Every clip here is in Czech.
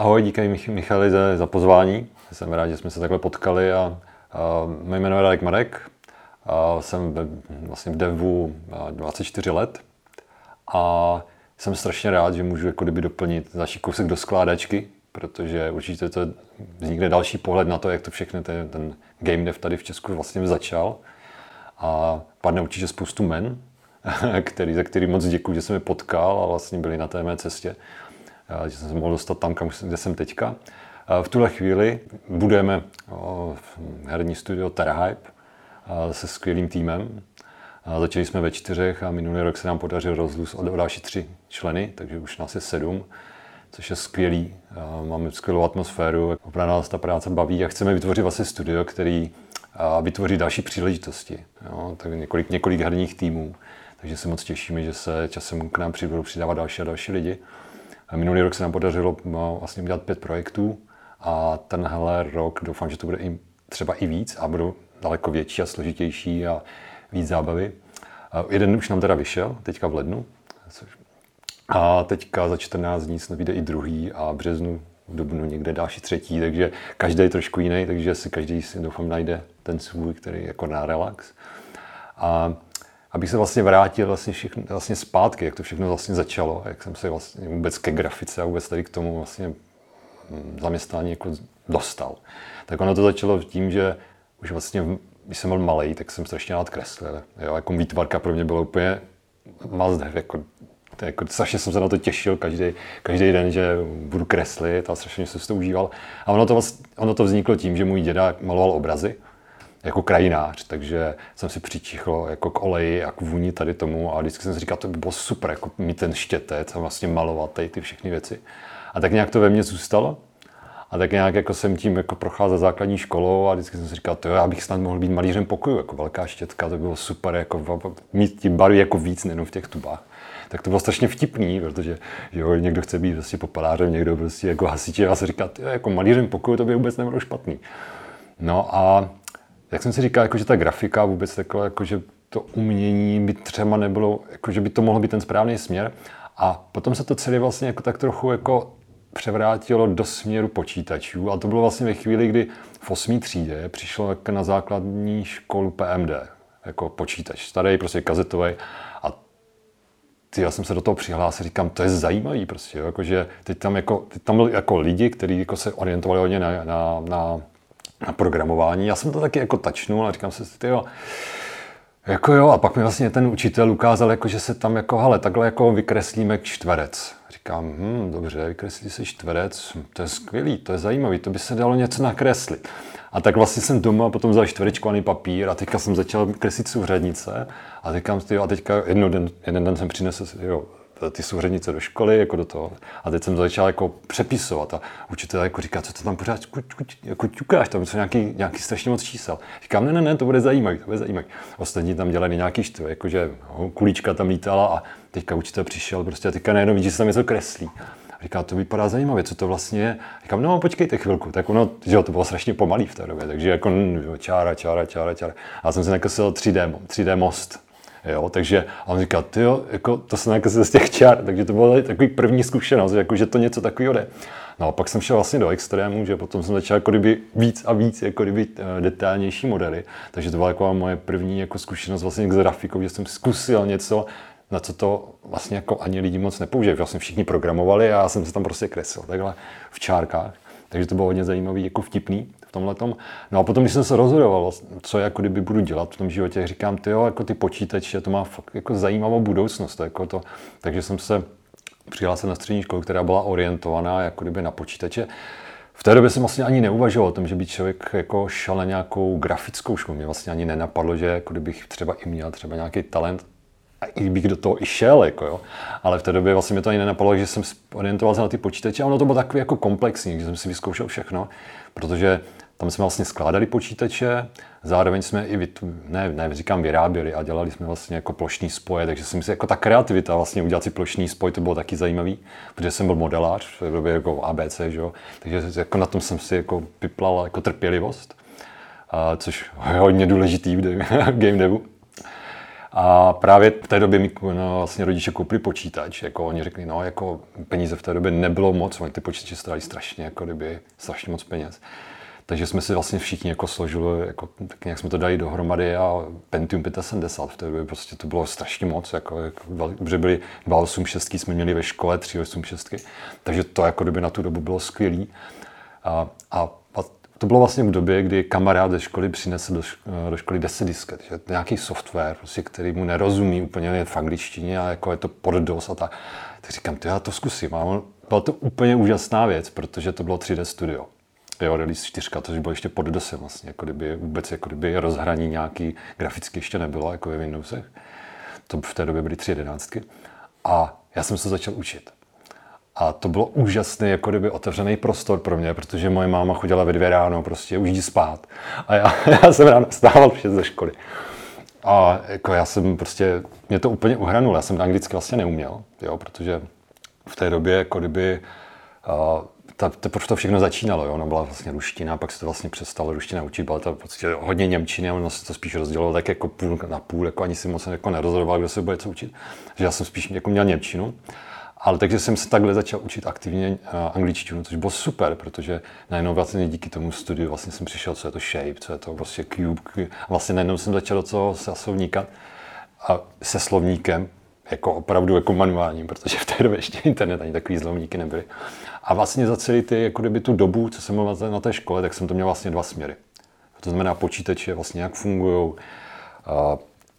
Ahoj, díky Michali za, za pozvání. Jsem rád, že jsme se takhle potkali a, a mé jméno je Radek Marek. A jsem ve, vlastně v devu 24 let a jsem strašně rád, že můžu jako kdyby doplnit další kousek do skládačky, protože určitě to vznikne další pohled na to, jak to všechno ten, ten game dev tady v Česku vlastně začal. A padne určitě spoustu men, který, za který moc děkuji, že jsem je potkal a vlastně byli na té mé cestě, že jsem se mohl dostat tam, kam, kde jsem teďka. V tuhle chvíli budeme v herní studio Terrahype se skvělým týmem. Začali jsme ve čtyřech a minulý rok se nám podařil rozlůst o další tři členy, takže už nás je sedm, což je skvělý. Máme skvělou atmosféru, opravdu nás ta práce baví a chceme vytvořit vlastně studio, který vytvoří další příležitosti. Jo, tak několik, několik herních týmů. Takže se moc těšíme, že se časem k nám přibudou přidávat další a další lidi. Minulý rok se nám podařilo vlastně udělat pět projektů a tenhle rok doufám, že to bude i, třeba i víc a budou daleko větší a složitější a víc zábavy. Jeden už nám teda vyšel, teďka v lednu. A teďka za 14 dní snad vyjde i druhý a v březnu, v dubnu někde další třetí, takže každý je trošku jiný, takže si každý si doufám najde ten svůj, který je jako na relax. A abych se vlastně vrátil vlastně, všechno, vlastně zpátky, jak to všechno vlastně začalo, jak jsem se vlastně vůbec ke grafice a vůbec tady k tomu vlastně mm, zaměstnání jako dostal. Tak ono to začalo tím, že už vlastně, když jsem byl malý, tak jsem strašně rád kreslil. Jo, jako výtvarka pro mě bylo úplně must have, jako, jako, strašně jsem se na to těšil každý, každý den, že budu kreslit a strašně jsem si to užíval. A ono to, ono to vzniklo tím, že můj děda maloval obrazy jako krajinář, takže jsem si přičichl jako k oleji a k vůni tady tomu a vždycky jsem si říkal, to by bylo super, jako mít ten štětec a vlastně malovat tady ty všechny věci. A tak nějak to ve mně zůstalo. A tak nějak jako jsem tím jako procházel základní školou a vždycky jsem si říkal, to já bych snad mohl být malířem pokoju, jako velká štětka, to bylo super, jako mít tím barvy jako víc, nejenom v těch tubách. Tak to bylo strašně vtipný, protože že jo, někdo chce být prostě popelářem, někdo prostě jako hasiče a se říká, jako malířem pokoju to by vůbec nebylo špatný. No a jak jsem si říkal, jako, že ta grafika vůbec takové, jako, že to umění by třeba nebylo, jako, že by to mohlo být ten správný směr. A potom se to celé vlastně jako tak trochu jako převrátilo do směru počítačů. A to bylo vlastně ve chvíli, kdy v 8. třídě přišlo na základní školu PMD, jako počítač, starý, prostě kazetový. A ty, já jsem se do toho přihlásil, říkám, to je zajímavý prostě, jo, jako, že teď tam, jako, teď tam byli jako lidi, kteří jako se orientovali hodně na, na, na na programování. Já jsem to taky jako tačnul a říkám si, ty jo, jako jo, a pak mi vlastně ten učitel ukázal, jako, že se tam jako, hele, takhle jako vykreslíme čtverec. Říkám, hm, dobře, vykreslí se čtverec, to je skvělý, to je zajímavý, to by se dalo něco nakreslit. A tak vlastně jsem doma potom vzal čtverečkovaný papír a teďka jsem začal kreslit souřadnice a jo, a teďka jedno den, jeden den jsem přinesl jo, ty souřadnice do školy, jako do toho. A teď jsem to začal jako přepisovat a učitel jako říká, co to tam pořád jako ťukáš, tam jsou nějaký, nějaký strašně moc čísel. Říkám, ne, ne, ne, to bude zajímavý, to bude zajímavý. Ostatní tam dělali nějaký štvo, jakože kulíčka tam lítala a teďka učitel přišel prostě a teďka najednou vidí, že se tam něco kreslí. A říká, to vypadá zajímavě, co to vlastně je. Říkám, no počkejte chvilku, tak ono, že jo, to bylo strašně pomalý v té době, takže jako čára, čára, čára, čára. A já jsem si nakreslil 3D, 3D most Jo, takže a on říkal, ty jo, jako, to jsem jako z těch čar, takže to byla takový první zkušenost, jako, že to něco takového jde. No a pak jsem šel vlastně do extrému, že potom jsem začal jako kdyby víc a víc jako kdyby uh, detailnější modely, takže to byla jako moje první jako zkušenost vlastně s grafikou, že jsem zkusil něco, na co to vlastně jako ani lidi moc nepoužívají. Vlastně všichni programovali a já jsem se tam prostě kreslil takhle v čárkách. Takže to bylo hodně zajímavý, jako vtipný v tomhle tom. No a potom, když jsem se rozhodoval, co jako kdyby budu dělat v tom životě, říkám, ty jo, jako ty počítače, to má fakt jako zajímavou budoucnost. To, jako to. Takže jsem se přihlásil na střední školu, která byla orientovaná jako kdyby na počítače. V té době jsem vlastně ani neuvažoval o tom, že by člověk jako šel na nějakou grafickou školu. Mě vlastně ani nenapadlo, že jako kdybych třeba i měl třeba nějaký talent a i bych do toho i šel, jako jo. Ale v té době vlastně mě to ani nenapadlo, že jsem orientoval se na ty počítače a ono to bylo takový jako komplexní, že jsem si vyzkoušel všechno, protože tam jsme vlastně skládali počítače, zároveň jsme i, vytu, ne, ne, říkám vyráběli a dělali jsme vlastně jako plošní spoje, takže jsem si jako ta kreativita vlastně udělat si plošný spoj, to bylo taky zajímavý, protože jsem byl modelář v době jako ABC, že jo? takže jako na tom jsem si jako vyplal jako trpělivost, a, což je hodně důležitý v game devu. A právě v té době mi no, vlastně rodiče koupili počítač. Jako oni řekli, no, jako peníze v té době nebylo moc, oni ty počítače stály strašně, jako kdyby strašně moc peněz. Takže jsme si vlastně všichni jako složili, jako, tak nějak jsme to dali dohromady a Pentium 75 v té době prostě to bylo strašně moc, jako, jako protože byly 286 jsme měli ve škole, 386, takže to jako kdyby na tu dobu bylo skvělý. A, a to bylo vlastně v době, kdy kamarád ze školy přinesl do, do školy 10 disket, že nějaký software, prostě, který mu nerozumí úplně v angličtině a jako je to pod DOS a tak. Tak říkám, ty já to zkusím. A byla to úplně úžasná věc, protože to bylo 3D studio jo, Release 4, to bylo ještě pod DOSem vlastně, jako kdyby vůbec jako kdyby rozhraní nějaký graficky ještě nebylo, jako ve Windowsech. To v té době byly 3.11. A já jsem se začal učit. A to bylo úžasný, jako kdyby otevřený prostor pro mě, protože moje máma chodila ve dvě ráno, prostě už jdi spát. A já, já jsem ráno stával vše ze školy. A jako já jsem prostě, mě to úplně uhranul, já jsem anglicky vlastně neuměl, jo, protože v té době, jako kdyby, uh, ta, teprve to všechno začínalo, jo? ono byla vlastně ruština, pak se to vlastně přestalo ruština učit, byla to prostě hodně němčiny ono se to spíš rozdělilo tak jako půl na půl, jako ani si moc jako nerozhodoval, kdo se bude co učit. Že já jsem spíš jako měl němčinu, ale takže jsem se takhle začal učit aktivně uh, angličtinu, což bylo super, protože najednou vlastně díky tomu studiu vlastně jsem přišel, co je to shape, co je to prostě cube, vlastně najednou jsem začal do toho se slovníka a se slovníkem, jako opravdu jako manuálním, protože v té době ještě internet ani takový slovníky nebyly. A vlastně za celý ty, jako kdyby tu dobu, co jsem měl na té škole, tak jsem to měl vlastně dva směry. To znamená počítače, vlastně jak fungují,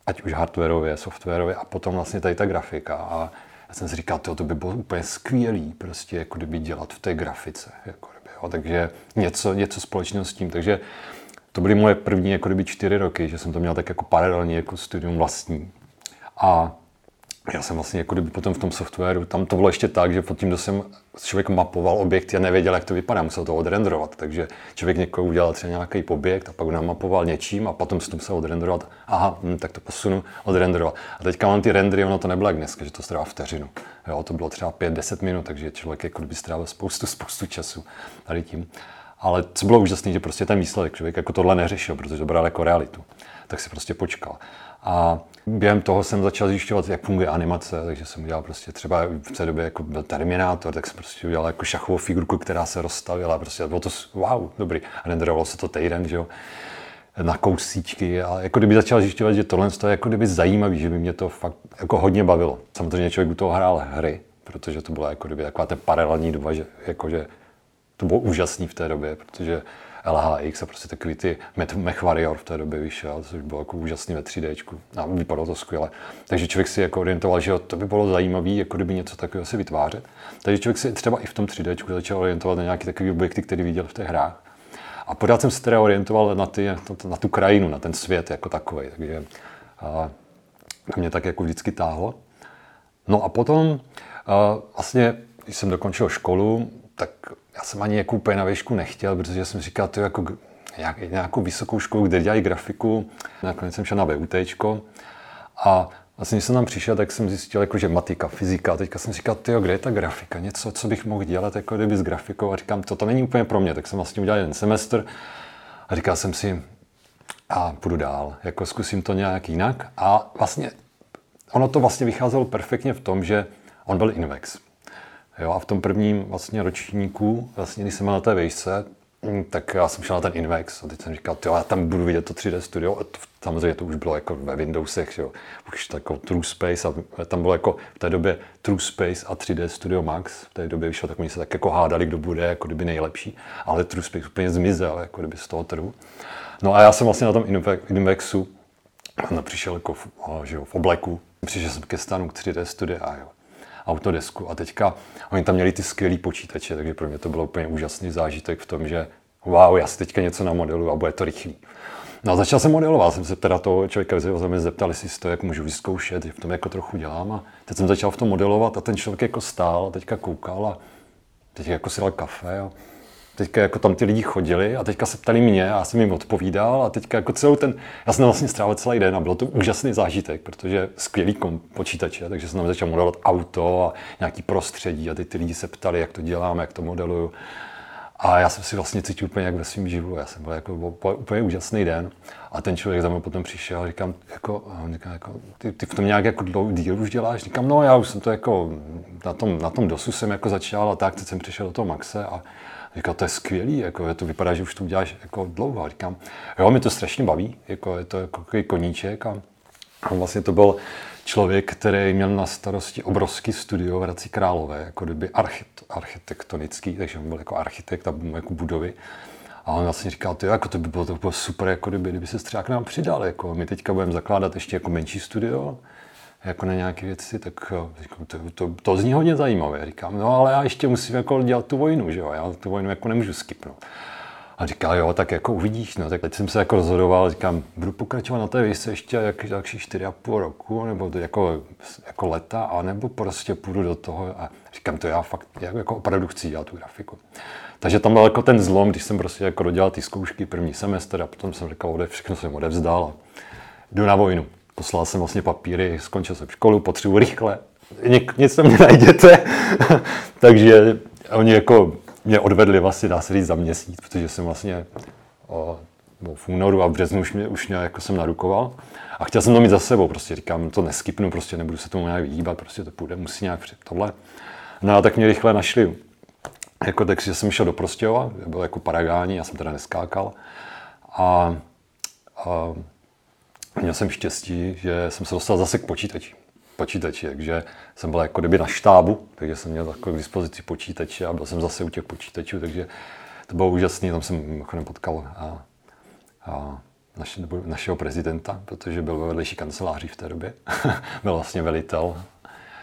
ať už hardwareově, softwarově a potom vlastně tady ta grafika. A já jsem si říkal, to, to by bylo úplně skvělý, prostě jako kdyby dělat v té grafice. Jako kdyby, jo. Takže něco, něco společného s tím. Takže to byly moje první jako kdyby čtyři roky, že jsem to měl tak jako paralelně jako studium vlastní. A já jsem vlastně jako kdyby potom v tom softwaru, tam to bylo ještě tak, že pod tím, kdo jsem člověk mapoval objekty a nevěděl, jak to vypadá, musel to odrenderovat. Takže člověk někoho udělal třeba nějaký objekt a pak ho namapoval něčím a potom si to musel odrenderovat. Aha, hm, tak to posunu, odrenderovat. A teďka mám ty rendery, ono to nebylo jak dneska, že to strává vteřinu. Jo, to bylo třeba 5-10 minut, takže člověk jako kdyby strávil spoustu, spoustu času tady tím. Ale co bylo úžasné, že prostě ten výsledek člověk jako tohle neřešil, protože to bral jako realitu. Tak si prostě počkal. A během toho jsem začal zjišťovat, jak funguje animace, takže jsem udělal prostě třeba v té době jako byl Terminátor, tak jsem prostě udělal jako šachovou figurku, která se rozstavila, prostě bylo to wow, dobrý. A renderovalo se to týden, že jo na kousíčky a jako kdyby začal zjišťovat, že tohle je jako kdyby zajímavý, že by mě to fakt jako hodně bavilo. Samozřejmě člověk u toho hrál hry, protože to byla jako kdyby taková ta paralelní doba, že jakože to bylo úžasný v té době, protože LHX a prostě takový ty Mech Warrior v té době vyšel, což bylo jako úžasný ve 3D a vypadalo to skvěle. Takže člověk si jako orientoval, že to by bylo zajímavé, jako kdyby něco takového si vytvářet. Takže člověk si třeba i v tom 3D začal orientovat na nějaké takové objekty, které viděl v těch hrách. A pořád jsem se teda orientoval na, ty, na tu krajinu, na ten svět jako takový. Takže to mě tak jako vždycky táhlo. No a potom vlastně, když jsem dokončil školu, tak já jsem ani jako úplně na výšku nechtěl, protože jsem říkal, to jako nějakou vysokou školu, kde dělají grafiku. Nakonec jsem šel na VUT a vlastně, když jsem tam přišel, tak jsem zjistil, jako, že matika, fyzika. A teďka jsem říkal, tyjo, kde je ta grafika? Něco, co bych mohl dělat jako kdyby s grafikou. A říkám, to, to není úplně pro mě. Tak jsem vlastně udělal jeden semestr a říkal jsem si, a půjdu dál, jako zkusím to nějak jinak. A vlastně ono to vlastně vycházelo perfektně v tom, že on byl Invex. Jo, a v tom prvním vlastně ročníku, vlastně, když jsem byl na té vejšce, mm, tak já jsem šel na ten Invex a teď jsem říkal, jo, já tam budu vidět to 3D studio. A to, samozřejmě to už bylo jako ve Windowsech, jo. už jako True Space a tam bylo jako v té době True Space a 3D Studio Max. V té době vyšlo, tak oni se tak jako hádali, kdo bude jako kdyby nejlepší, ale True Space úplně zmizel jako kdyby z toho trhu. No a já jsem vlastně na tom Invexu přišel jako v, že jo, v obleku, přišel jsem ke stanu k 3D studia a jo. Autodesku. A teďka oni tam měli ty skvělý počítače, takže pro mě to bylo úplně úžasný zážitek v tom, že wow, já si teďka něco na modelu a bude to rychlý. No a začal jsem modelovat, jsem se teda toho člověka mě zeptal, jestli si to jak můžu vyzkoušet, že v tom jako trochu dělám. A teď jsem začal v tom modelovat a ten člověk jako stál a teďka koukal a teď jako si dal kafe. A teďka jako tam ty lidi chodili a teďka se ptali mě a já jsem jim odpovídal a teďka jako celou ten, já jsem vlastně strávil celý den a bylo to úžasný zážitek, protože skvělý kom, počítače, takže jsem tam začal modelovat auto a nějaký prostředí a teď ty lidi se ptali, jak to dělám, jak to modeluju. A já jsem si vlastně cítil úplně jak ve svém živu. Já jsem byl jako úplně úžasný den. A ten člověk za mnou potom přišel a říkám, jako, a on říká, jako ty, ty, v tom nějak jako dlouhý díl už děláš? Říkám, no já už jsem to jako, na tom, na tom dosu jsem jako začal a tak, teď jsem přišel do toho Maxe a říkal, to je skvělý, jako to vypadá, že už to uděláš jako dlouho. A říkám, jo, mi to strašně baví, jako je to jako koníček a, a vlastně to byl člověk, který měl na starosti obrovský studio v Hradci Králové, jako kdyby archit, architektonický, takže on byl jako architekt a jako budovy. A on vlastně říkal, to, jako to by bylo, to by bylo super, jako kdyby, kdyby se třeba k nám přidal. Jako my teďka budeme zakládat ještě jako menší studio, jako na nějaké věci, tak říkám, to, to, to zní hodně zajímavé. Říkám, no ale já ještě musím jako dělat tu vojnu, že jo, já tu vojnu jako nemůžu skipnout. A říká, jo, tak jako uvidíš, no, tak teď jsem se jako rozhodoval, říkám, budu pokračovat na té výšce ještě jak, další čtyři a půl roku, nebo to jako, jako leta, anebo prostě půjdu do toho a říkám, to já fakt jako, jako opravdu chci dělat tu grafiku. Takže tam byl jako ten zlom, když jsem prostě jako dodělal ty zkoušky první semestr a potom jsem říkal, ode, všechno jsem odevzdal a jdu na vojnu. Poslal jsem vlastně papíry, skončil jsem školu, potřebuji rychle, nic tam nenajděte. Takže oni jako mě odvedli vlastně, dá se říct, za měsíc, protože jsem vlastně o, v únoru a v březnu už, mě, už mě jako jsem narukoval. A chtěl jsem to mít za sebou, prostě říkám, to neskypnu, prostě nebudu se tomu nějak vyhýbat, prostě to půjde, musí nějak před tohle. No a tak mě rychle našli. Jako, takže jsem šel do Prostějova, byl jako paragání, já jsem teda neskákal. A, a měl jsem štěstí, že jsem se dostal zase k počítači počítači, takže jsem byl jako kdyby na štábu, takže jsem měl takovou k dispozici počítače a byl jsem zase u těch počítačů, takže to bylo úžasné, tam jsem mimochodem potkal a, a naše, našeho prezidenta, protože byl ve vedlejší kanceláři v té době, byl vlastně velitel.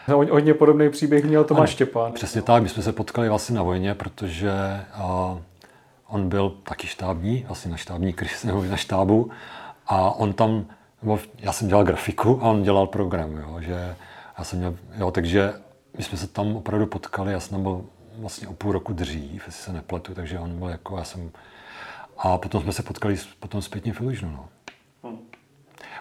No, hodně podobný příběh měl Tomáš Štěpán. Přesně tak, my jsme se potkali vlastně na vojně, protože a, on byl taky štábní, vlastně na štábní nebo na štábu a on tam nebo já jsem dělal grafiku a on dělal program, jo, že já jsem měl, jo, takže my jsme se tam opravdu potkali, já jsem byl vlastně o půl roku dřív, jestli se nepletu, takže on byl jako, já jsem, a potom jsme se potkali potom zpětně v Illusionu, no. Hmm.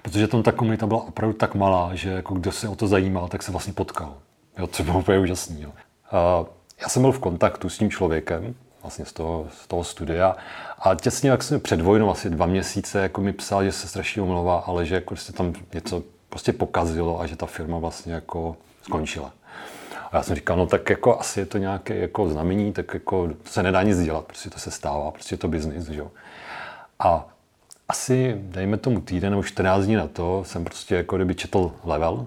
Protože tam ta komunita byla opravdu tak malá, že jako kdo se o to zajímal, tak se vlastně potkal. Jo, to bylo úplně úžasný. Jo. A já jsem byl v kontaktu s tím člověkem, vlastně z toho, z toho studia. A těsně jak jsem před vojnou, asi dva měsíce, jako mi psal, že se strašně omlouvá, ale že jako se tam něco prostě pokazilo a že ta firma vlastně jako skončila. A já jsem říkal, no tak jako asi je to nějaké jako znamení, tak jako to se nedá nic dělat, prostě to se stává, prostě je to biznis, že jo. A asi, dejme tomu týden nebo 14 dní na to, jsem prostě jako kdyby četl level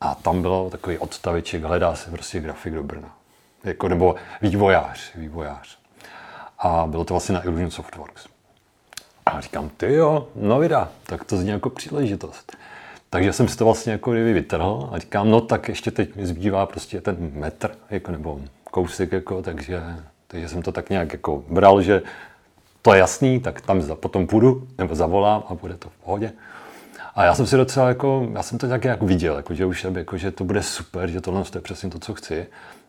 a tam bylo takový odstaviček, hledá se prostě grafik do Brna. Jako, nebo vývojář, vývojář a bylo to vlastně na Illusion Softworks. A říkám, ty jo, no vida, tak to zní jako příležitost. Takže jsem si to vlastně jako kdyby vytrhl a říkám, no tak ještě teď mi zbývá prostě ten metr, jako, nebo kousek, jako, takže, takže jsem to tak nějak jako bral, že to je jasný, tak tam za, potom půjdu, nebo zavolám a bude to v pohodě. A já jsem si docela jako, já jsem to tak jako viděl, jako, že už jako, že to bude super, že tohle je přesně to, co chci.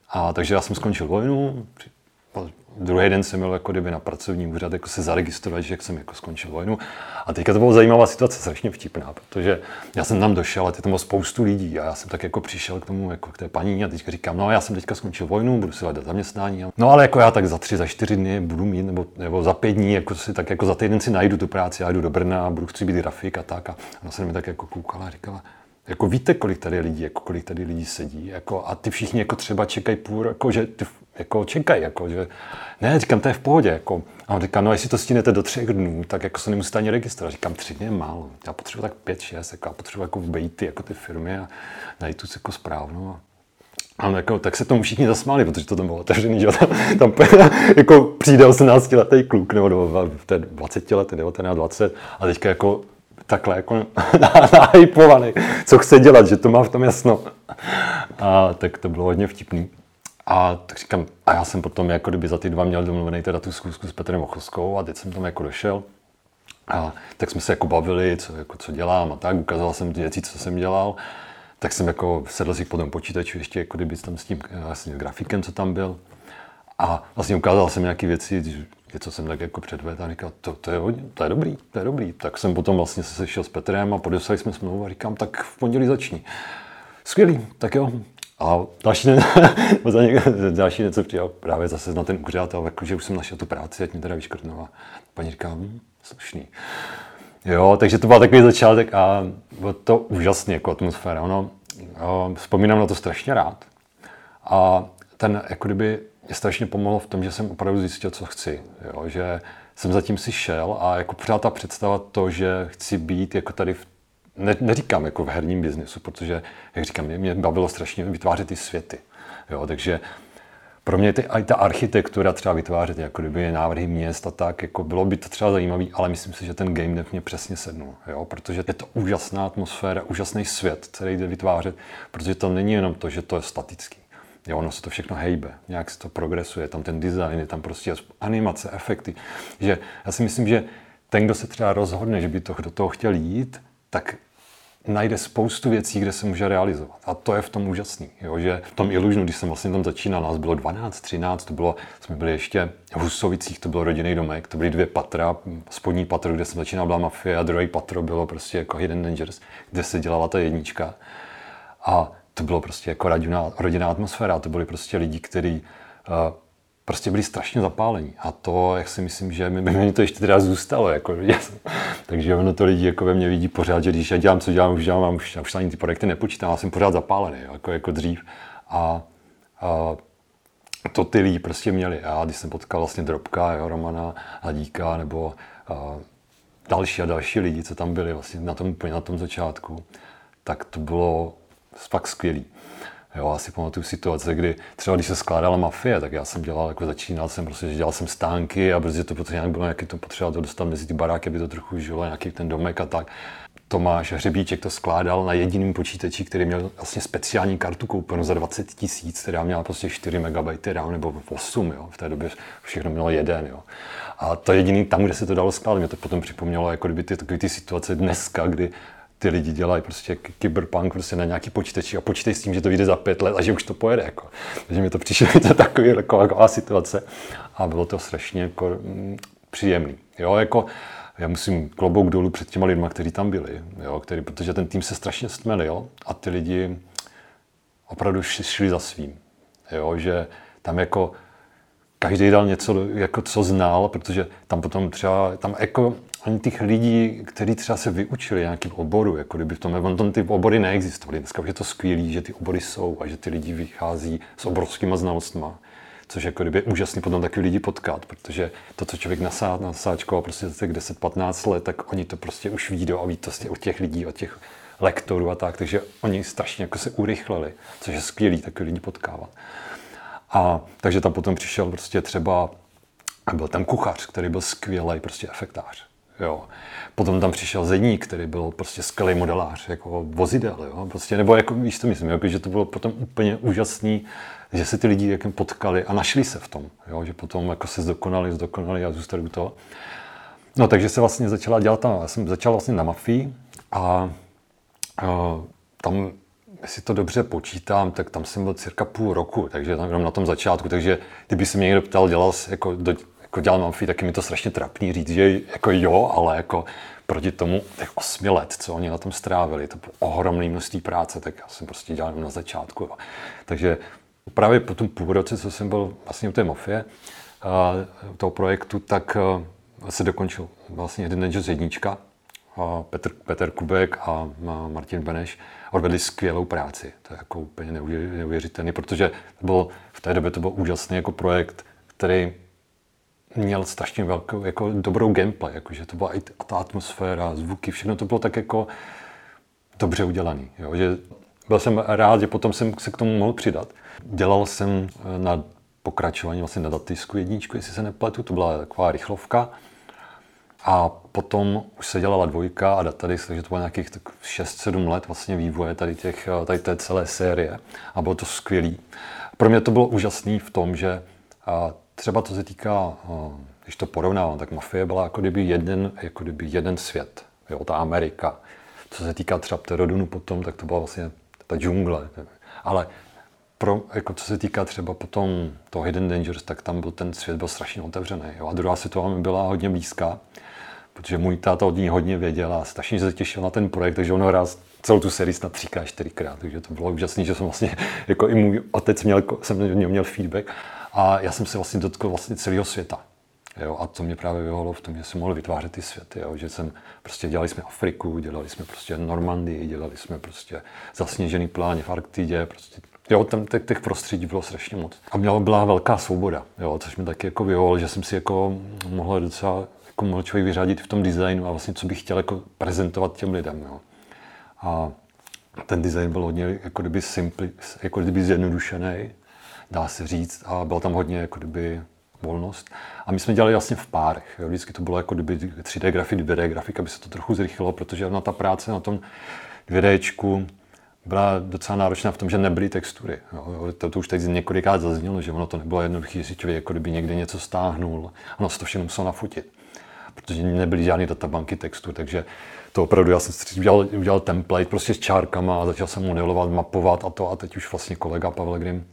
A takže já jsem skončil vojnu, druhý den jsem měl jako kdyby na pracovní úřad jako se zaregistrovat, že jak jsem jako skončil vojnu. A teďka to byla zajímavá situace, strašně vtipná, protože já jsem tam došel a ty tam bylo spoustu lidí a já jsem tak jako přišel k tomu, jako k té paní a teďka říkám, no já jsem teďka skončil vojnu, budu si hledat zaměstnání. No ale jako já tak za tři, za čtyři dny budu mít, nebo, nebo za pět dní, jako si tak jako za týden si najdu tu práci, já jdu do Brna budu chci být grafik a tak. A ona se mi tak jako koukala a říkala, jako víte, kolik tady lidí, jako kolik tady lidí sedí, jako, a ty všichni jako třeba čekají půl, jako, že ty jako čekají, jako, že ne, říkám, to je v pohodě. Jako. A on říká, no jestli to stínete do třech dnů, tak jako se nemusíte ani registrovat. Říkám, tři dny je málo. Já potřebuji tak pět, šest, jako, já potřebuji jako vbejít ty, jako ty firmy a najít tu jako správnou. A on jako, tak se tomu všichni zasmáli, protože to tam bylo otevřený, že tam, tam jako přijde 18 letý kluk, nebo v té 20 letý, 19, 20 a teďka jako takhle jako nahypovaný, co chce dělat, že to má v tom jasno. A tak to bylo hodně vtipný. A tak říkám, a já jsem potom jako kdyby za ty dva měl domluvený teda tu schůzku s Petrem Ochoskou a teď jsem tam jako došel. A tak jsme se jako bavili, co, jako, co dělám a tak, ukázal jsem ty věci, co jsem dělal. Tak jsem jako sedl si po tom počítaču ještě jako kdyby tam s tím vlastně grafikem, co tam byl. A vlastně ukázal jsem nějaké věci, co jsem tak jako předvedl a říkal, to, to, je hodně, to je dobrý, to je dobrý. Tak jsem potom vlastně se sešel s Petrem a podepsali jsme smlouvu a říkám, tak v pondělí začni. Skvělý, tak jo. A další den, další den se přijel právě zase na ten úřad a jako, že už jsem našel tu práci, ať mě teda vyškrtnou. A paní říká, hm, slušný. Jo, takže to byl takový začátek a bylo to úžasně jako atmosféra. Ono, vzpomínám na to strašně rád. A ten, jako kdyby, mě strašně pomohlo v tom, že jsem opravdu zjistil, co chci. Jo, že jsem zatím si šel a jako pořád ta představa to, že chci být jako tady v ne, neříkám jako v herním biznesu, protože, jak říkám, mě, mě bavilo strašně vytvářet ty světy. Jo, takže pro mě ty, i ta architektura třeba vytvářet jako kdyby návrhy měst a tak, jako bylo by to třeba zajímavé, ale myslím si, že ten game dev mě přesně sednul, jo, protože je to úžasná atmosféra, úžasný svět, který jde vytvářet, protože to není jenom to, že to je statický. Jo, ono se to všechno hejbe, nějak se to progresuje, tam ten design, je tam prostě animace, efekty. Že já si myslím, že ten, kdo se třeba rozhodne, že by to do toho chtěl jít, tak najde spoustu věcí, kde se může realizovat. A to je v tom úžasný. Jo? Že v tom Illusionu, když jsem vlastně tam začínal, nás bylo 12, 13, to bylo, jsme byli ještě v Husovicích, to byl rodinný domek, to byly dvě patra, spodní patro, kde jsem začínal, byla mafie a druhý patro bylo prostě jako Hidden Dangers, kde se dělala ta jednička. A to bylo prostě jako rodinná, rodinná atmosféra, to byli prostě lidi, kteří uh, prostě byli strašně zapálení. A to, jak si myslím, že mi, mi to ještě teda zůstalo. Jako, takže ono to lidi jako ve mně vidí pořád, že když já dělám, co dělám, už dělám, už, už ani ty projekty nepočítám, já jsem pořád zapálený, jako, jako dřív. A, a to ty lidi prostě měli. Já, když jsem potkal vlastně Drobka, jo, Romana Hadíka, nebo a, další a další lidi, co tam byli vlastně na tom, na tom začátku, tak to bylo fakt skvělý. Jo, asi pamatuju situace, kdy třeba když se skládala mafie, tak já jsem dělal, jako začínal jsem prostě, že dělal jsem stánky a brzy to potřeba, nějak bylo nějaký to potřeba to dostat mezi ty baráky, aby to trochu žilo, nějaký ten domek a tak. Tomáš Hřebíček to skládal na jediném počítači, který měl vlastně speciální kartu koupenou za 20 tisíc, která měla prostě 4 MB RAM nebo 8, jo. v té době všechno mělo jeden. Jo. A to jediný tam, kde se to dalo skládat, mě to potom připomnělo jako kdyby ty, ty situace dneska, kdy ty lidi dělají prostě kyberpunk prostě na nějaký počítači a počítej s tím, že to vyjde za pět let a že už to pojede. Jako. Takže mi to přišlo to takový, jako, taková situace a bylo to strašně jako, mm, příjemný. Jo, jako, já musím klobouk dolů před těma lidma, kteří tam byli, jo, který, protože ten tým se strašně stmelil a ty lidi opravdu šli za svým. Jo, že tam jako každý dal něco, jako co znal, protože tam potom třeba, tam jako ani těch lidí, kteří třeba se vyučili nějaký oboru, jako kdyby v tom, on tom ty obory neexistovaly. Dneska je to skvělé, že ty obory jsou a že ty lidi vychází s obrovskýma znalostmi, což jako kdyby je úžasný potom takový lidi potkat, protože to, co člověk nasá, nasáčkoval prostě za těch 10-15 let, tak oni to prostě už ví a ví to od těch lidí, od těch lektorů a tak, takže oni strašně jako se urychlili, což je skvělý takový lidi potkávat. A takže tam potom přišel prostě třeba, byl tam kuchař, který byl skvělý prostě efektář. Jo. Potom tam přišel Zedník, který byl prostě skvělý modelář, jako vozidel, jo. Prostě, nebo jako, víš, to myslím, jako, že to bylo potom úplně úžasný, že se ty lidi jak potkali a našli se v tom, jo. že potom jako se zdokonali, zdokonali a zůstali u toho. No, takže se vlastně začala dělat tam, já jsem začal vlastně na mafii a, a tam jestli to dobře počítám, tak tam jsem byl cirka půl roku, takže tam jenom na tom začátku, takže kdyby se mě někdo ptal, dělal jsi, jako, do, jako dělal Mamfi, taky mi to strašně trapný říct, že jako jo, ale jako proti tomu těch osmi let, co oni na tom strávili, to bylo ohromné množství práce, tak já jsem prostě dělal na začátku. Jo. Takže právě po tom půl roce, co jsem byl vlastně u té mafie, uh, toho projektu, tak uh, se dokončil vlastně jeden Ninjas jednička, Petr, Petr Kubek a Martin Beneš odvedli skvělou práci. To je jako úplně neuvěřitelný, protože to bylo, v té době to byl úžasný jako projekt, který měl strašně velkou, jako dobrou gameplay, jakože to byla i ta atmosféra, zvuky, všechno to bylo tak jako dobře udělaný. Jo? Že byl jsem rád, že potom jsem se k tomu mohl přidat. Dělal jsem eh, na pokračování vlastně na datisku jedničku, jestli se nepletu, to byla taková rychlovka. A potom už se dělala dvojka a datadisk, takže to bylo nějakých 6-7 let vlastně vývoje tady, těch, eh, tady té celé série a bylo to skvělý. Pro mě to bylo úžasné v tom, že třeba co se týká, když to porovnávám, tak mafie byla jako kdyby jeden, jako kdyby jeden svět, jo, ta Amerika. Co se týká třeba Pterodunu potom, tak to byla vlastně ta džungle. Ale pro, jako co se týká třeba potom toho Hidden Dangers, tak tam byl ten svět byl strašně otevřený. Jo. A druhá situace mi byla hodně blízká, protože můj táta od ní hodně věděl a strašně se těšil na ten projekt, takže on raz celou tu sérii snad třikrát, čtyřikrát, takže to bylo úžasné, že jsem vlastně, jako i můj otec měl, jsem měl feedback a já jsem se vlastně dotkl vlastně celého světa. Jo, a to mě právě vyhovalo v tom, že jsem mohl vytvářet ty světy, jo, že jsem prostě dělali jsme Afriku, dělali jsme prostě Normandii, dělali jsme prostě zasněžený pláně v Arktidě, prostě Jo, tam těch, těch prostředí bylo strašně moc. A měla byla velká svoboda, jo, což mi taky jako vyhovalo, že jsem si jako mohl docela jako mohl člověk vyřadit v tom designu a vlastně co bych chtěl jako prezentovat těm lidem. Jo. A ten design byl hodně jako kdyby, simpli, jako kdyby zjednodušený, dá se říct, a byl tam hodně jako kdyby volnost. A my jsme dělali vlastně v párech. Jo. Vždycky to bylo jako kdyby 3D grafik, 2D grafik, aby se to trochu zrychlilo, protože na ta práce na tom 2Dčku byla docela náročná v tom, že nebyly textury. Jo. To, to už teď několikrát zaznělo, že ono to nebylo jednoduché, že člověk jako kdyby někde něco stáhnul. Ono se to všechno muselo nafotit, protože nebyly žádné databanky textu, takže to opravdu, já jsem udělal, udělal template prostě s čárkama a začal jsem modelovat, mapovat a to a teď už vlastně kolega Pavel Grim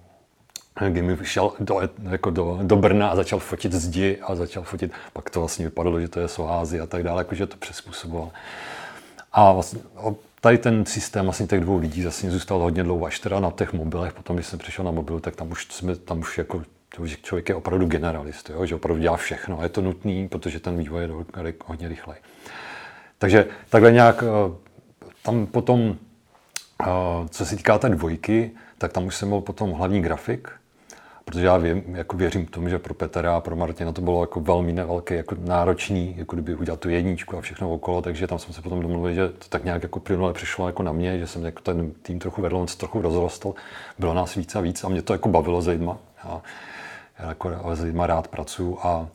Gimmy šel do, jako do, do, Brna a začal fotit zdi a začal fotit, pak to vlastně vypadalo, že to je Soházy a tak dále, jakože to přizpůsoboval. A vlastně tady ten systém vlastně těch dvou lidí zase zůstal hodně dlouho, až teda na těch mobilech, potom když jsem přišel na mobil, tak tam už jsme, tam už jako člověk je opravdu generalist, jo? že opravdu dělá všechno a je to nutný, protože ten vývoj je hodně rychlej. Takže takhle nějak eh, tam potom, eh, co se týká té dvojky, tak tam už jsem byl potom hlavní grafik, protože já vím, jako věřím tomu, že pro Petra a pro Martina to bylo jako velmi nevelké, jako náročný, jako kdyby udělat tu jedničku a všechno okolo, takže tam jsme se potom domluvili, že to tak nějak jako plynule přišlo jako na mě, že jsem jako ten tým trochu vedl, on se trochu rozrostl, bylo nás víc a víc a mě to jako bavilo s lidma. Já, já jako s lidma rád pracuji a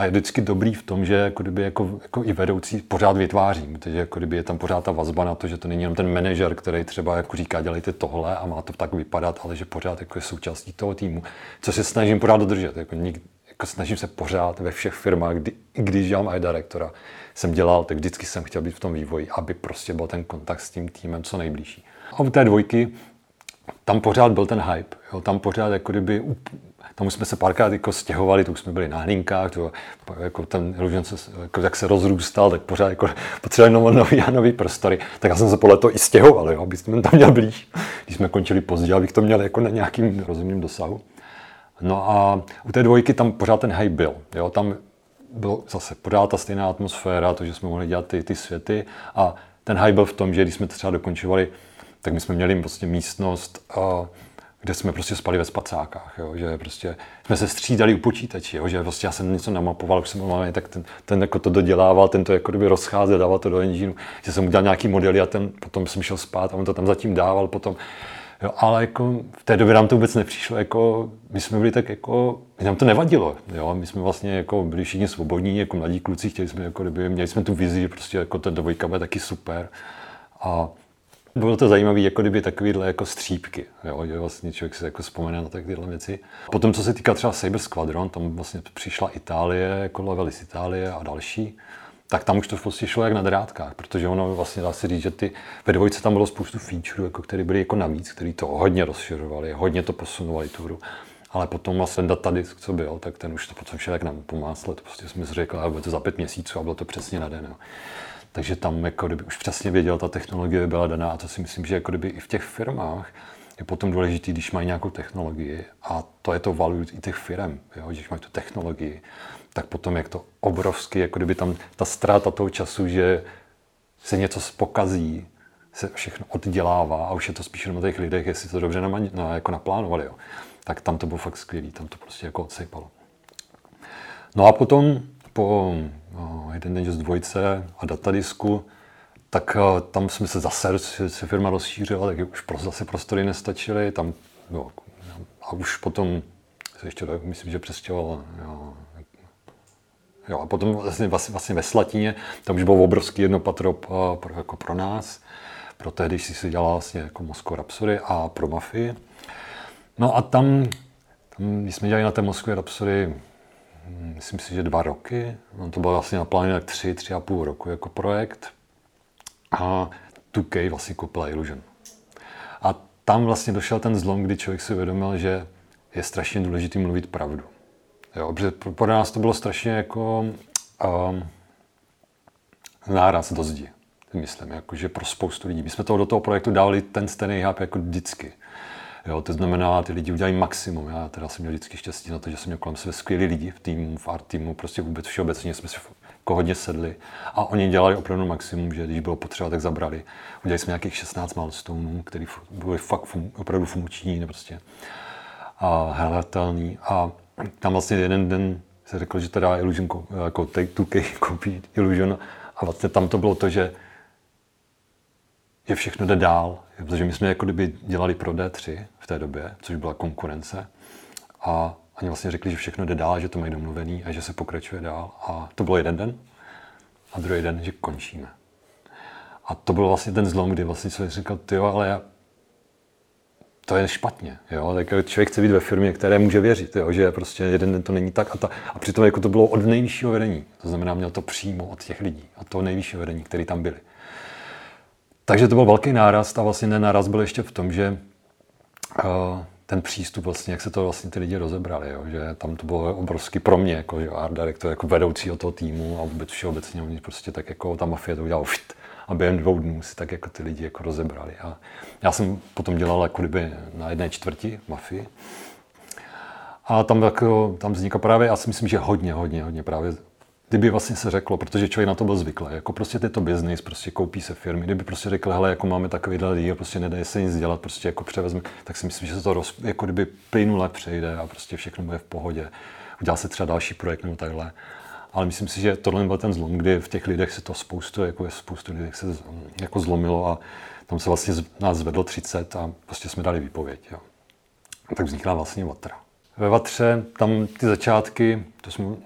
a je vždycky dobrý v tom, že jako kdyby jako, jako i vedoucí pořád vytvářím, takže jako kdyby je tam pořád ta vazba na to, že to není jenom ten manažer, který třeba jako říká, dělejte tohle a má to tak vypadat, ale že pořád jako je součástí toho týmu, co se snažím pořád dodržet. Jako, jako snažím se pořád ve všech firmách, kdy, když dělám i direktora, jsem dělal, tak vždycky jsem chtěl být v tom vývoji, aby prostě byl ten kontakt s tím týmem co nejbližší. A u té dvojky tam pořád byl ten hype, jo, tam pořád jako kdyby tam jsme se párkrát jako stěhovali, to už jsme byli na hlinkách, to, jako ten Illusion se, jako jak se rozrůstal, tak pořád jako potřebovali nový a nový prostory. Tak já jsem se podle toho i stěhoval, jo, aby jsme tam měl blíž. Když jsme končili pozdě, abych to měl jako na nějakým rozumným dosahu. No a u té dvojky tam pořád ten hype byl. Jo, tam bylo zase pořád ta stejná atmosféra, to, že jsme mohli dělat ty, ty světy a ten hype byl v tom, že když jsme to třeba dokončovali, tak my jsme měli prostě místnost, kde jsme prostě spali ve spacákách, jo, že prostě jsme se střídali u počítači, jo, že prostě já jsem něco namapoval, už jsem mal, tak ten, ten jako to dodělával, ten to jako rozcházel, dával to do engineu, že jsem udělal nějaký modely a ten potom jsem šel spát a on to tam zatím dával potom. Jo, ale jako v té době nám to vůbec nepřišlo, jako my jsme byli tak jako, nám to nevadilo, jo, my jsme vlastně jako byli všichni svobodní, jako mladí kluci, chtěli jsme jako kdyby, měli jsme tu vizi, že prostě jako ta dvojka bude taky super. A bylo to zajímavé, jako kdyby takovýhle jako střípky, jo, že vlastně člověk se jako vzpomene na takovéhle věci. Potom, co se týká třeba Cyber Squadron, tam vlastně přišla Itálie, jako level z Itálie a další, tak tam už to v podstatě šlo jak na drátkách, protože ono vlastně dá se říct, že ty ve dvojce tam bylo spoustu featureů, jako které byly jako navíc, které to hodně rozšiřovali, hodně to posunovali tu hru. Ale potom vlastně datadisk, co byl, tak ten už to potom šel jak na pomásle, to prostě jsme si řekli, bude to za pět měsíců a bylo to přesně na den. Jo. Takže tam jako kdyby už přesně věděl, ta technologie byla daná a to si myslím, že jako kdyby i v těch firmách je potom důležité, když mají nějakou technologii a to je to value i těch firm, jo, když mají tu technologii, tak potom je to obrovský, jako kdyby tam ta ztráta toho času, že se něco pokazí, se všechno oddělává a už je to spíš na těch lidech, jestli to dobře nama, na, jako naplánovali, jo. tak tam to bylo fakt skvělé, tam to prostě jako odsejpalo. No a potom po no, jeden den z dvojce a datadisku, tak uh, tam jsme se zase, se firma rozšířila, tak už prostě zase prostory nestačily, tam, jo, a už potom se ještě, myslím, že přestěhoval, jo, jo, a potom vlastně, vlastně, vlastně ve Slatině, tam už bylo obrovský jedno patro pro, pro, jako pro nás, pro tehdy si dělal vlastně jako Moskva Rhapsody a pro Mafii. No a tam, tam když jsme dělali na té Moskvě Rhapsody myslím si, že dva roky. No, to bylo vlastně naplánované tři, tři a půl roku jako projekt. A 2K vlastně koupila Illusion. A tam vlastně došel ten zlom, kdy člověk si uvědomil, že je strašně důležité mluvit pravdu. Jo, protože pro nás to bylo strašně jako um, náraz do zdi. myslím, jakože pro spoustu lidí. My jsme toho do toho projektu dávali ten stejný hub jako vždycky. Jo, to znamená, ty lidi udělají maximum. Já teda jsem měl vždycky štěstí na to, že jsem měl kolem sebe skvělí lidi v týmu, v art týmu, prostě vůbec všeobecně jsme si jako hodně sedli a oni dělali opravdu maximum, že když bylo potřeba, tak zabrali. Udělali jsme nějakých 16 milestoneů, které byly fakt fun, opravdu funkční prostě a hratelný. A tam vlastně jeden den se řekl, že to dá Illusion, jako Take 2K copy Illusion a vlastně tam to bylo to, že je všechno jde dál, protože my jsme jako kdyby dělali pro D3 v té době, což byla konkurence a oni vlastně řekli, že všechno jde dál, že to mají domluvený a že se pokračuje dál a to bylo jeden den a druhý den, že končíme. A to byl vlastně ten zlom, kdy vlastně jsem říkal, ty jo, ale já, to je špatně. Jo? Tak člověk chce být ve firmě, které může věřit, jo? že prostě jeden den to není tak. A, ta, a přitom jako to bylo od nejvyššího vedení. To znamená, měl to přímo od těch lidí, od toho nejvyššího vedení, který tam byli. Takže to byl velký náraz a vlastně ten náraz byl ještě v tom, že uh, ten přístup, vlastně, jak se to vlastně ty lidi rozebrali, jo? že tam to bylo obrovský pro mě, jako, že art director, jako vedoucí toho týmu a vůbec všeobecně, oni prostě tak jako ta mafie to udělala a během dvou dnů si tak jako ty lidi jako rozebrali. A já jsem potom dělal jako kdyby na jedné čtvrti mafii. A tam, jako, tam vznikla právě, já si myslím, že hodně, hodně, hodně právě kdyby vlastně se řeklo, protože člověk na to byl zvyklý, jako prostě je to business, prostě koupí se firmy, kdyby prostě řekl, hele, jako máme takový lidi, prostě nedá se nic dělat, prostě jako převezme, tak si myslím, že se to roz, jako kdyby plynule přejde a prostě všechno bude v pohodě. Udělá se třeba další projekt nebo takhle. Ale myslím si, že tohle byl ten zlom, kdy v těch lidech se to spoustu, jako je spoustu lidí se jako zlomilo a tam se vlastně nás zvedlo 30 a prostě jsme dali výpověď. Jo. Tak vznikla vlastně Vatra. Ve Vatře tam ty začátky, to jsme, uh,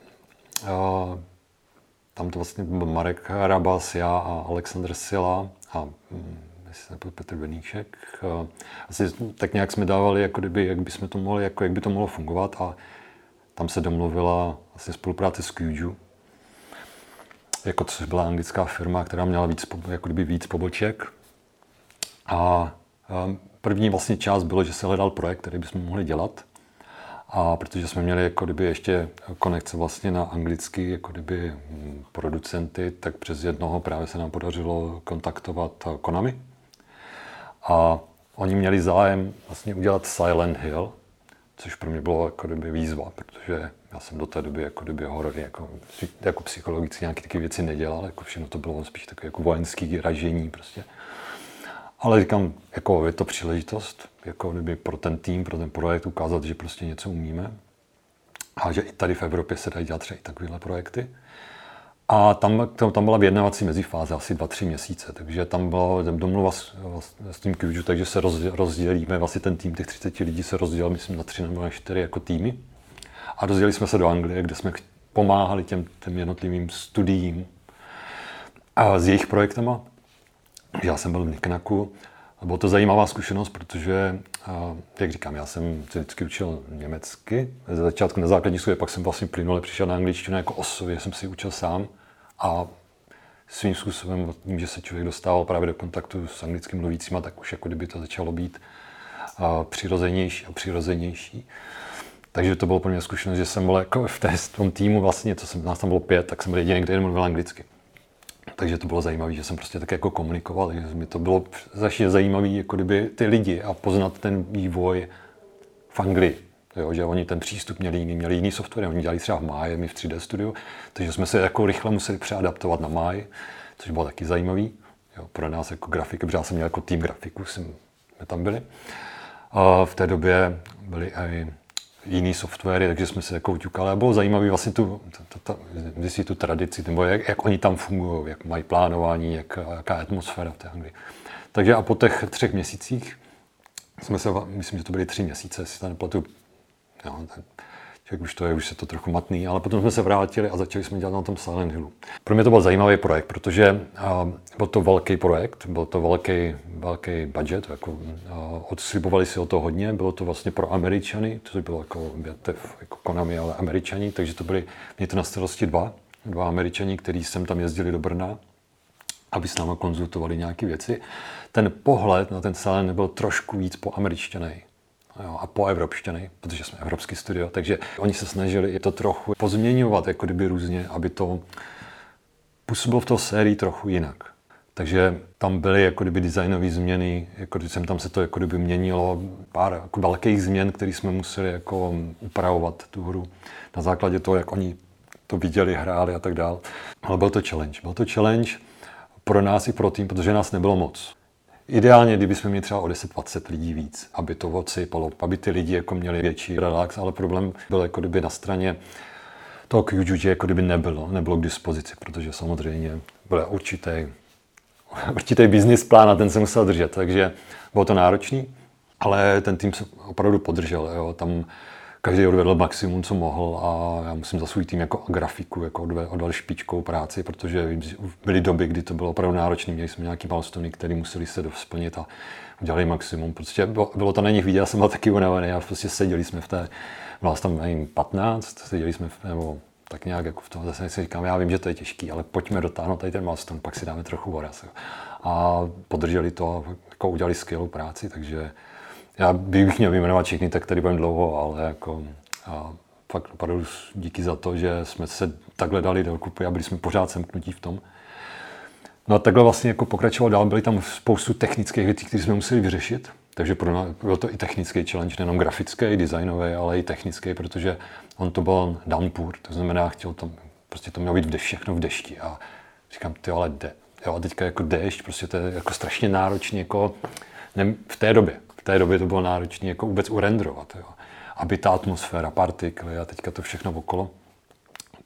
tam to vlastně byl Marek Rabas, já a Aleksandr Sila a um, jestli nebyl Petr Beníček. Asi tak nějak jsme dávali, jako kdyby, jak, bychom to mohli, jako, jak by to mohlo fungovat a tam se domluvila vlastně spolupráce s Kyuju, jako což byla anglická firma, která měla víc, jako kdyby víc poboček. A první vlastně část bylo, že se hledal projekt, který bychom mohli dělat. A protože jsme měli jako kdyby ještě konekce vlastně na anglicky jako kdyby hm, producenty, tak přes jednoho právě se nám podařilo kontaktovat Konami. A oni měli zájem vlastně udělat Silent Hill, což pro mě bylo jako kdyby výzva, protože já jsem do té doby jako kdyby horory, jako, jako psychologicky nějaké takové věci nedělal, jako všechno to bylo spíš takové jako vojenský ražení prostě. Ale říkám, jako je to příležitost, jako kdyby pro ten tým, pro ten projekt ukázat, že prostě něco umíme. A že i tady v Evropě se dají dělat třeba i takovéhle projekty. A tam, tam byla vyjednávací mezifáze, asi dva, tři měsíce, takže tam byla domluva s, s tím Kyuju, takže se rozdělíme, vlastně ten tým těch 30 lidí se rozdělil, myslím, na tři nebo na čtyři jako týmy. A rozdělili jsme se do Anglie, kde jsme pomáhali těm, těm jednotlivým studiím a s jejich projektama. Já jsem byl v Niknaku. Bylo to zajímavá zkušenost, protože, jak říkám, já jsem se vždycky učil německy. Ze začátku na základní škole, pak jsem vlastně plynule přišel na angličtinu jako osově, jsem si učil sám. A svým způsobem, tím, že se člověk dostával právě do kontaktu s anglickým mluvícíma, tak už jako kdyby to začalo být přirozenější a přirozenější. Takže to bylo pro mě zkušenost, že jsem byl jako v, té, v tom týmu vlastně, co jsem, nás tam bylo pět, tak jsem byl jediný, který mluvil anglicky. Takže to bylo zajímavé, že jsem prostě tak jako komunikoval, že mi to bylo začně zajímavé, jako kdyby ty lidi a poznat ten vývoj v Anglii. Jo, že oni ten přístup měli jiný, měli jiný software, oni dělali třeba v Máji, my v 3D studiu, takže jsme se jako rychle museli přeadaptovat na Máji, což bylo taky zajímavý. Jo, pro nás jako grafiky, protože já jsem měl jako tým grafiků, jsme tam byli. A v té době byli i jiný softwary, takže jsme se jako uťukali. A bylo zajímavé vlastně tu, tu, tu, tu tradici, nebo jak, jak oni tam fungují, jak mají plánování, jak, jaká atmosféra v té Anglii. Takže a po těch třech měsících jsme se, myslím, že to byly tři měsíce, si to nepletu, jo, Člověk už to je, už se to trochu matný, ale potom jsme se vrátili a začali jsme dělat na tom Silent Hillu. Pro mě to byl zajímavý projekt, protože uh, byl to velký projekt, byl to velký, velký budget, jako, uh, odslibovali si o to hodně, bylo to vlastně pro Američany, to bylo jako větev, jako Konami, ale Američani, takže to byli, měli to na starosti dva, dva Američani, kteří sem tam jezdili do Brna, aby s námi konzultovali nějaké věci. Ten pohled na ten Silent byl trošku víc po američtěnej jo, a po evropštěny, protože jsme evropský studio, takže oni se snažili to trochu pozměňovat, jako kdyby různě, aby to působilo v té sérii trochu jinak. Takže tam byly jako kdyby designové změny, jako když jsem tam se to jako kdyby měnilo, pár jako velkých změn, které jsme museli jako upravovat tu hru na základě toho, jak oni to viděli, hráli a tak dále. Ale byl to challenge. Byl to challenge pro nás i pro tým, protože nás nebylo moc. Ideálně, kdybychom měli třeba o 10-20 lidí víc, aby to odsypalo, aby ty lidi jako měli větší relax, ale problém byl jako kdyby na straně toho QGG jako kdyby nebylo, nebylo k dispozici, protože samozřejmě byl určitý, určitý business plán a ten se musel držet, takže bylo to náročný, ale ten tým se opravdu podržel. Jo. Tam každý odvedl maximum, co mohl a já musím za svůj tým jako grafiku jako odvedl, špičkou práci, protože byly doby, kdy to bylo opravdu náročné, měli jsme nějaký milestone, který museli se splnit a udělali maximum. Prostě bylo, to na nich vidět, já jsem byl taky unavený a prostě seděli jsme v té, bylo tam nevím, 15, seděli jsme, v, nebo tak nějak jako v tom zase si říkám, já vím, že to je těžký, ale pojďme dotáhnout tady ten milestone, pak si dáme trochu voraz. A podrželi to, jako udělali skvělou práci, takže já bych měl vyjmenovat všechny, tak tady budeme dlouho, ale jako a fakt opravdu díky za to, že jsme se takhle dali do kupy a byli jsme pořád semknutí v tom. No a takhle vlastně jako pokračoval dál, byly tam spoustu technických věcí, které jsme museli vyřešit. Takže pro nás byl to i technický challenge, nejenom grafický, designový, ale i technický, protože on to byl downpour, to znamená, chtěl tam, prostě to mělo být vde, všechno v dešti. A říkám, ty ale de, jo, a teďka jako déšť, prostě to je jako strašně náročný, jako ne, v té době té době to bylo náročné jako vůbec urendrovat, jo. aby ta atmosféra, partikly a teďka to všechno okolo.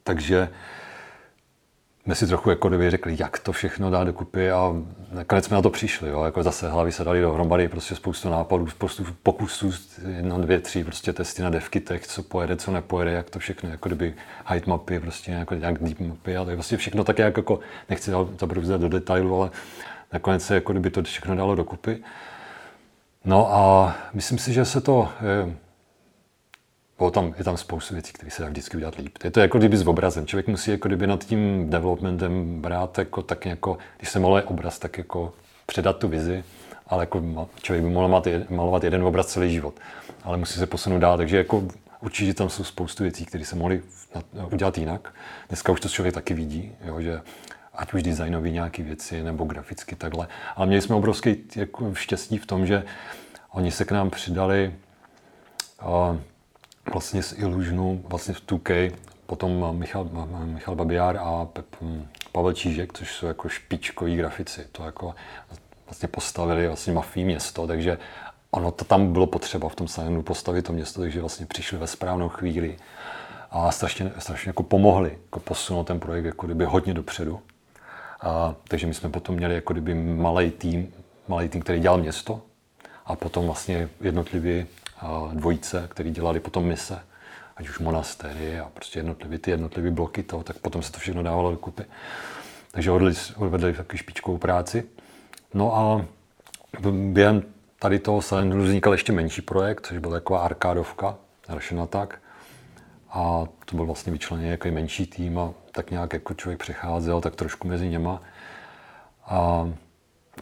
Takže jsme si trochu jako kdyby řekli, jak to všechno dá dokupy a nakonec jsme na to přišli. Jo. Jako zase hlavy se dali dohromady, prostě spoustu nápadů, spoustu pokusů, jedna, dvě, tři prostě testy na devkitech, co pojede, co nepojede, jak to všechno, jako kdyby height mapy, prostě jako nějak deep mapy a tak vlastně všechno tak jako, nechci to do detailu, ale nakonec se jako kdyby to všechno dalo dokupy. No a myslím si, že se to... Je, bylo tam, je tam spoustu věcí, které se dá vždycky udělat líp. Je to jako kdyby s obrazem. Člověk musí jako kdyby nad tím developmentem brát jako, tak jako, když se maluje obraz, tak jako předat tu vizi, ale jako člověk by mohl malovat jeden obraz celý život. Ale musí se posunout dál, takže jako určitě tam jsou spoustu věcí, které se mohly udělat jinak. Dneska už to člověk taky vidí, jo, že ať už designový nějaké věci nebo graficky takhle. Ale měli jsme obrovský jako štěstí v tom, že oni se k nám přidali uh, vlastně z Illusionu, vlastně v 2K, potom Michal, Michal Babiár a Pep, hm, Pavel Čížek, což jsou jako špičkoví grafici. To jako vlastně postavili vlastně mafí město, takže ono to tam bylo potřeba v tom Sajenu postavit to město, takže vlastně přišli ve správnou chvíli a strašně, strašně jako pomohli jako posunout ten projekt jako kdyby hodně dopředu. A, takže my jsme potom měli jako kdyby malý tým, malý tým, který dělal město a potom vlastně jednotlivě dvojice, který dělali potom mise, ať už monastery a prostě jednotlivý ty jednotlivé bloky toho, tak potom se to všechno dávalo dokupy. Takže odvedli, odvedli taky špičkovou práci. No a během tady toho se vznikal ještě menší projekt, což byl taková arkádovka, Russian Attack. A to byl vlastně vyčleněný jako menší tým a tak nějak jako člověk přecházel, tak trošku mezi něma. A,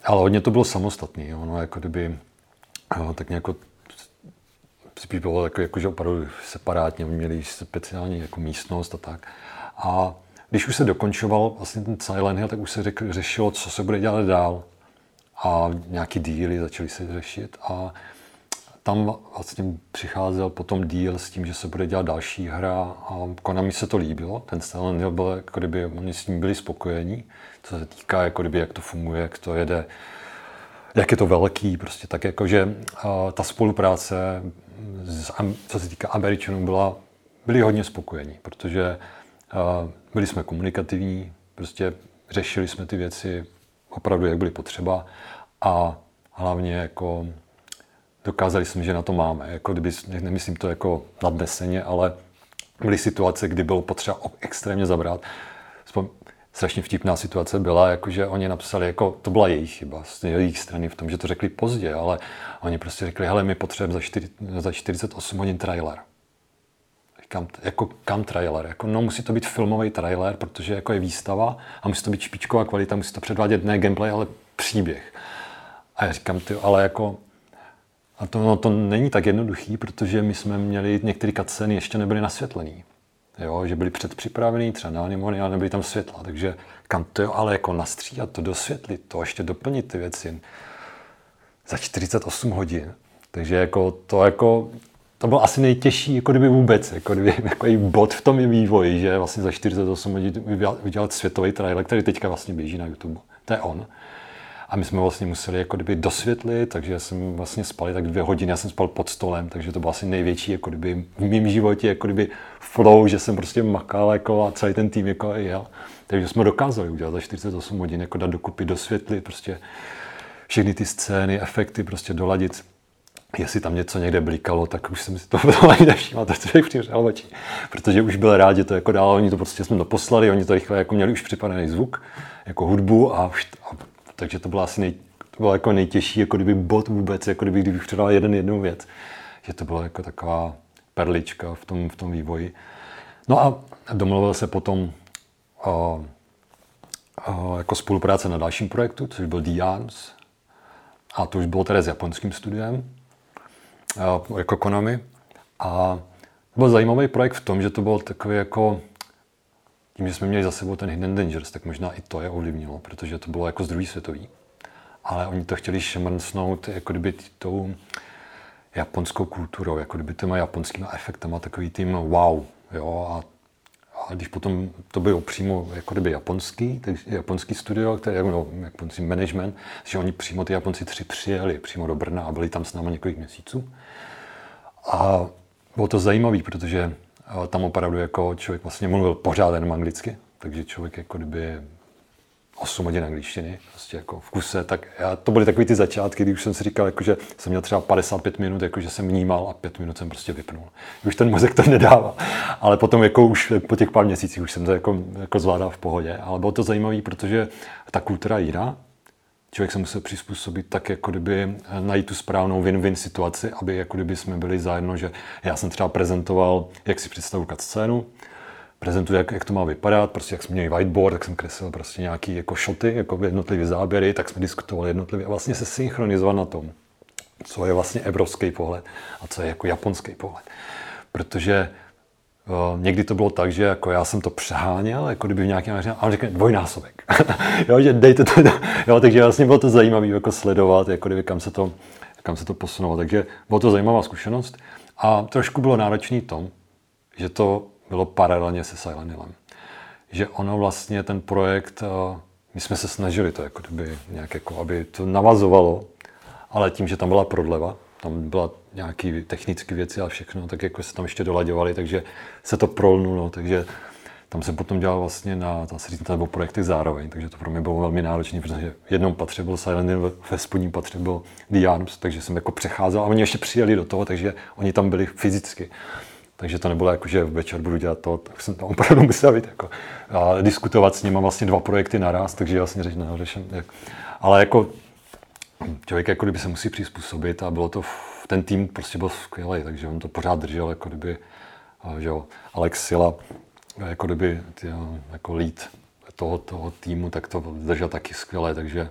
ale hodně to bylo samostatný, ono jako kdyby tak nějak spíš bylo jako, jako, že opravdu separátně, oni měli speciální jako místnost a tak. A když už se dokončoval vlastně ten Silent Hill, tak už se řek, řešilo, co se bude dělat dál. A nějaký díly začaly se řešit a tam vlastně přicházel potom díl s tím, že se bude dělat další hra a Konami se to líbilo. Ten Silent Hill byl, jako kdyby oni s ním byli spokojení, co se týká, jako kdyby, jak to funguje, jak to jede, jak je to velký, prostě tak jako, že ta spolupráce, co se týká Američanů, byla, byli hodně spokojení, protože byli jsme komunikativní, prostě řešili jsme ty věci opravdu, jak byly potřeba a hlavně jako dokázali jsme, že na to máme. Jako kdyby, nemyslím to jako nadneseně, ale byly situace, kdy bylo potřeba extrémně zabrat. Strašně vtipná situace byla, že oni napsali, jako to byla jejich chyba z jejich strany v tom, že to řekli pozdě, ale oni prostě řekli, hele, my potřebujeme za, 4, za 48 hodin trailer. Kam, jako kam trailer? Jako, no, musí to být filmový trailer, protože jako je výstava a musí to být špičková kvalita, musí to předvádět ne gameplay, ale příběh. A já říkám, ty, ale jako a to, no, to není tak jednoduchý, protože my jsme měli některé cutscény ještě nebyly nasvětlený. jo, že byli předpřipravení třeba na anemony, ale nebyly tam světla, takže kam to jo, ale jako nastříhat to, dosvětlit to, ještě doplnit ty věci za 48 hodin. Takže jako to jako, to bylo asi nejtěžší jako kdyby vůbec, jako kdyby jako bod v tom je vývoji, že vlastně za 48 hodin vydělat světový trailer, který teďka vlastně běží na YouTube. To je on. A my jsme vlastně museli jako kdyby dosvětlit, takže jsem vlastně spal tak dvě hodiny, já jsem spal pod stolem, takže to bylo asi největší jako kdyby v mém životě jako kdyby flow, že jsem prostě makal jako a celý ten tým jako jel. Takže jsme dokázali udělat za 48 hodin, jako dát dokupy, dosvětlit prostě všechny ty scény, efekty prostě doladit. Jestli tam něco někde blikalo, tak už jsem si to ani nevšiml, to člověk přivřel oči. Protože už byl rád, že to jako dál, oni to prostě jsme doposlali, oni to rychle jako měli už připravený zvuk, jako hudbu a, a takže to bylo asi nej, to bylo jako nejtěžší, jako kdyby bod vůbec, jako kdyby, kdybych předal jeden jednu věc. Že to byla jako taková perlička v tom, v tom vývoji. No a domluvil se potom o, o, jako spolupráce na dalším projektu, což byl D-Arms. A to už bylo tedy s japonským studiem, o, jako Konami. A byl zajímavý projekt v tom, že to byl takový jako tím, že jsme měli za sebou ten Hidden Dangers, tak možná i to je ovlivnilo, protože to bylo jako z druhý světový. Ale oni to chtěli šmrncnout jako kdyby tou japonskou kulturou, jako kdyby těma japonskými efektama, takový tým wow, jo, a, a když potom to bylo přímo jako kdyby japonský, takže japonský studio, který no, japonský management, že oni přímo ty Japonci tři přijeli přímo do Brna a byli tam s námi několik měsíců. A bylo to zajímavé, protože tam opravdu jako člověk vlastně mluvil pořád jenom anglicky, takže člověk jako kdyby 8 hodin angličtiny, prostě jako v kuse, tak já, to byly takový ty začátky, kdy už jsem si říkal, jako, že jsem měl třeba 55 minut, jako, že jsem vnímal a 5 minut jsem prostě vypnul. Už ten mozek to nedává, ale potom jako už po těch pár měsících už jsem to jako, jako zvládal v pohodě, ale bylo to zajímavé, protože ta kultura jiná, člověk se musel přizpůsobit tak, jako kdyby najít tu správnou win-win situaci, aby jako kdyby jsme byli zajedno, že já jsem třeba prezentoval, jak si představu scénu, prezentuji, jak, jak, to má vypadat, prostě jak jsme měli whiteboard, tak jsem kreslil prostě nějaký jako shoty, jako jednotlivé záběry, tak jsme diskutovali jednotlivě a vlastně se synchronizovat na tom, co je vlastně evropský pohled a co je jako japonský pohled. Protože Uh, někdy to bylo tak, že jako já jsem to přeháněl, jako kdyby v nějakém a on řekne dvojnásobek. jo, že dejte to, jo, takže vlastně bylo to zajímavé jako sledovat, jako kdyby kam se to, kam se to posunulo. Takže bylo to zajímavá zkušenost a trošku bylo náročný tom, že to bylo paralelně se Silent Hillem. Že ono vlastně ten projekt, uh, my jsme se snažili to jako kdyby nějak jako, aby to navazovalo, ale tím, že tam byla prodleva, tam byla nějaké technické věci a všechno, tak jako se tam ještě dolaďovali, takže se to prolnulo, takže tam se potom dělal vlastně na, říct, nebo projekty zároveň, takže to pro mě bylo velmi náročné, protože v jednom patře byl Silent Hill, ve spodním patře byl The Arms, takže jsem jako přecházel a oni ještě přijeli do toho, takže oni tam byli fyzicky. Takže to nebylo jako, že večer budu dělat to, tak jsem tam opravdu musel být jako, a diskutovat s nimi vlastně dva projekty naraz, takže vlastně řeším, řeším, jak, ale jako člověk jako kdyby se musí přizpůsobit a bylo to, ten tým prostě byl skvělý, takže on to pořád držel, jako kdyby, že jo, Alex Sila, jako kdyby tě, jako lead toho, toho týmu, tak to držel taky skvěle, takže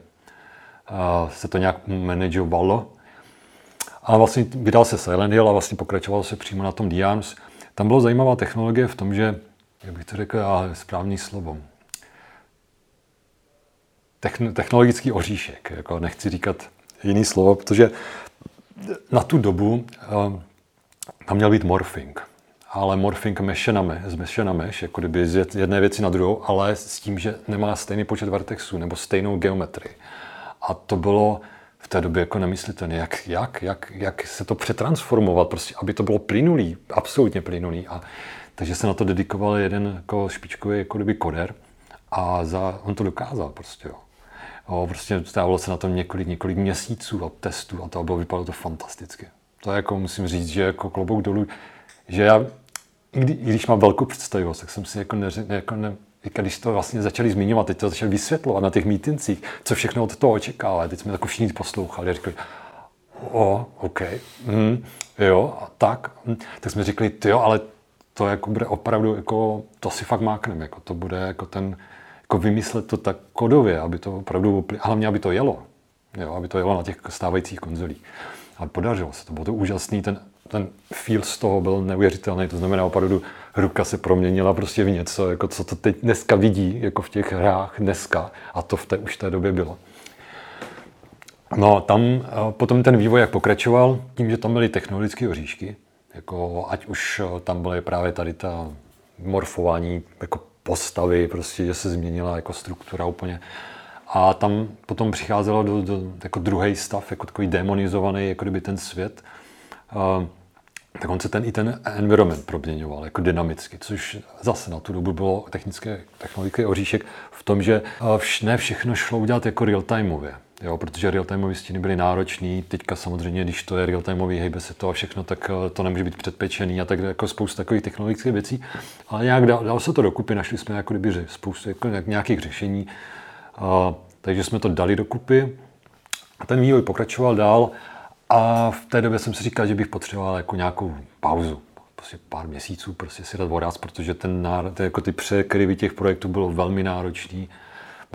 uh, se to nějak manageovalo. A vlastně vydal se Silent Hill a vlastně pokračoval se přímo na tom Diams. Tam byla zajímavá technologie v tom, že, jak bych to řekl, a správný slovo, technologický oříšek, jako nechci říkat jiný slovo, protože na tu dobu uh, tam měl být morphing, ale morphing meše na meš, z na meš, jako kdyby z jedné věci na druhou, ale s tím, že nemá stejný počet vertexů nebo stejnou geometrii. A to bylo v té době jako nemyslitelné, jak, jak, jak, jak se to přetransformovat, prostě, aby to bylo plynulý, absolutně plynulý. A, takže se na to dedikoval jeden jako špičkový jako koder a za, on to dokázal prostě. Jo. Jo, prostě stávalo se na tom několik, několik měsíců a testů a to bylo, vypadalo to fantasticky. To jako musím říct, že jako klobouk dolů, že já, i, kdy, když mám velkou představivost, tak jsem si jako, neři, jako ne, když to vlastně začali zmiňovat, teď to začali vysvětlovat na těch mítincích, co všechno od toho očekává. Teď jsme jako všichni poslouchali a řekli, o, OK, mm, jo, a tak. Mm. Tak jsme řekli, jo, ale to jako bude opravdu, jako, to si fakt mákneme, jako to bude jako ten, jako vymyslet to tak kodově, aby to opravdu, hlavně, aby to jelo. Jo, aby to jelo na těch stávajících konzolích. A podařilo se to, bylo to úžasný, ten, ten feel z toho byl neuvěřitelný, to znamená opravdu ruka se proměnila prostě v něco, jako co to teď dneska vidí, jako v těch hrách dneska. A to v té, už té době bylo. No, tam potom ten vývoj jak pokračoval, tím, že tam byly technologické oříšky, jako ať už tam byly právě tady ta morfování jako postavy, prostě, že se změnila jako struktura úplně. A tam potom přicházelo do, do jako druhý stav, jako takový demonizovaný, jako kdyby ten svět. Uh, tak on se ten i ten environment proměňoval jako dynamicky, což zase na tu dobu bylo technické, technologické oříšek v tom, že vš, ne všechno šlo udělat jako real-timeově. Jo, protože real-timeové stíny byly náročné. Teďka samozřejmě, když to je real-timeový, hejbe se to a všechno, tak to nemůže být předpečený a tak jako spousta takových technologických věcí. Ale nějak dal, dal se to dokupy, našli jsme jako kdyby spoustu jako nějakých řešení. A, takže jsme to dali dokupy. A ten vývoj pokračoval dál a v té době jsem si říkal, že bych potřeboval jako nějakou pauzu. Prostě pár měsíců prostě si dát voraz, protože ten, jako ty překryvy těch projektů bylo velmi náročný.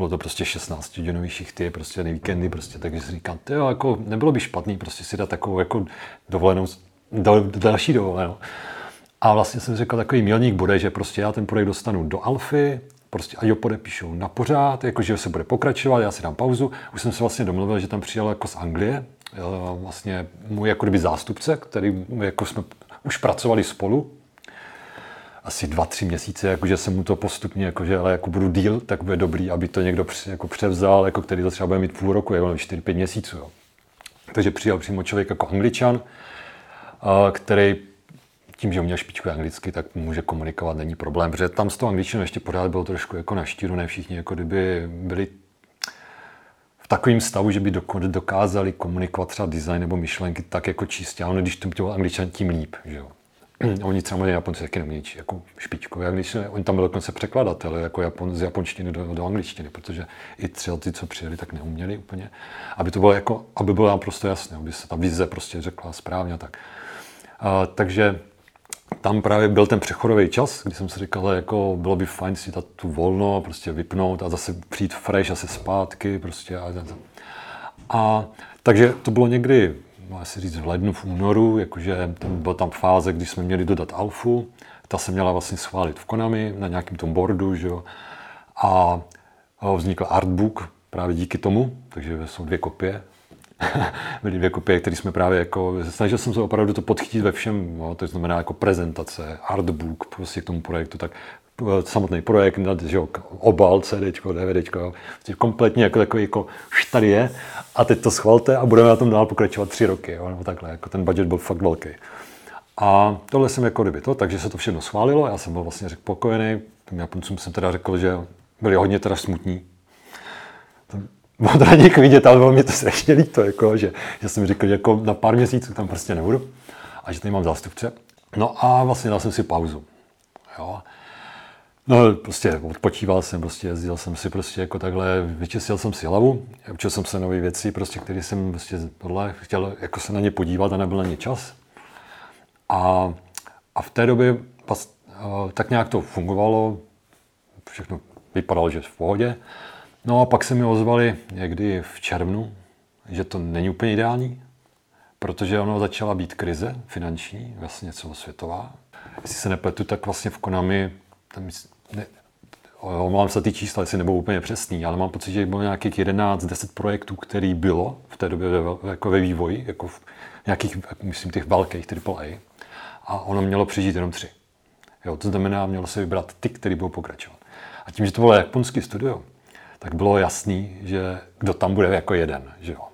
Bylo to prostě 16 hodinový šichty, prostě víkendy, prostě, takže si říkám, jo, jako nebylo by špatný prostě si dát takovou jako dovolenou, do, další dovolenou. A vlastně jsem řekl, takový milník bude, že prostě já ten projekt dostanu do alfy, prostě a jo podepíšou na pořád, jakože se bude pokračovat, já si dám pauzu. Už jsem se vlastně domluvil, že tam přijel jako z Anglie, vlastně můj jako kdyby zástupce, který jako jsme už pracovali spolu, asi dva, tři měsíce, jakože jsem mu to postupně, jakože, ale jako budu díl, tak bude dobrý, aby to někdo jako převzal, jako který to třeba bude mít půl roku, jako čtyři, pět měsíců. Jo. Takže přijel přímo člověk jako angličan, který tím, že uměl špičku anglicky, tak může komunikovat, není problém, protože tam s tou angličtinou ještě pořád bylo trošku jako na štíru, ne všichni jako kdyby byli v takovém stavu, že by dokázali komunikovat třeba design nebo myšlenky tak jako čistě, ale když to byl angličan, tím líp. Že jo. Oni možná Japonci taky nemějí jako. Jak když, oni tam byl dokonce překladatel jako Japon, z japonštiny do, do angličtiny, protože i třeba ty, co přijeli, tak neuměli úplně. Aby to bylo jako, aby bylo naprosto jasné, aby se ta vize prostě řekla správně tak. A, takže tam právě byl ten přechodový čas, kdy jsem si říkal, jako bylo by fajn si dát tu volno, prostě vypnout a zase přijít fresh, zase zpátky, prostě a, a takže to bylo někdy má se říct v lednu, v únoru, jakože tam byla tam fáze, kdy jsme měli dodat alfu, ta se měla vlastně schválit v Konami na nějakém tom boardu, že jo. A vznikl artbook právě díky tomu, takže jsou dvě kopie. Byly dvě kopie, které jsme právě jako, snažil jsem se opravdu to podchytit ve všem, no, to znamená jako prezentace, artbook prostě k tomu projektu, tak samotný projekt, že jo, obal, CD, DVD, prostě kompletně jako takový, jako tady je a teď to schvalte a budeme na tom dál pokračovat tři roky, jo, nebo takhle, jako ten budget byl fakt velký. A tohle jsem jako kdyby to, takže se to všechno schválilo, já jsem byl vlastně řekl spokojený, těm Japoncům jsem teda řekl, že byli hodně teda smutní. Na nich vidět, ale bylo mě to strašně líto, jako, že, že jsem řekl, že jako na pár měsíců tam prostě nebudu a že tady mám zástupce. No a vlastně dal jsem si pauzu. Jo. No, prostě odpočíval jsem, prostě jezdil jsem si prostě jako takhle, vyčistil jsem si hlavu, učil jsem se nové věci, prostě, které jsem prostě tohle chtěl jako se na ně podívat a nebyl na ně čas. A, a v té době pas, tak nějak to fungovalo, všechno vypadalo, že v pohodě. No a pak se mi ozvali někdy v červnu, že to není úplně ideální, protože ono začala být krize finanční, vlastně celosvětová. Jestli se nepletu, tak vlastně v Konami tam ne, omlouvám se ty čísla, jestli nebudou úplně přesný, ale mám pocit, že bylo nějakých 11-10 projektů, který bylo v té době ve, jako ve vývoji, jako v nějakých, myslím, těch velkých AAA. A ono mělo přežít jenom tři. Jo, to znamená, mělo se vybrat ty, který budou pokračovat. A tím, že to bylo japonský studio, tak bylo jasný, že kdo tam bude jako jeden, že jo.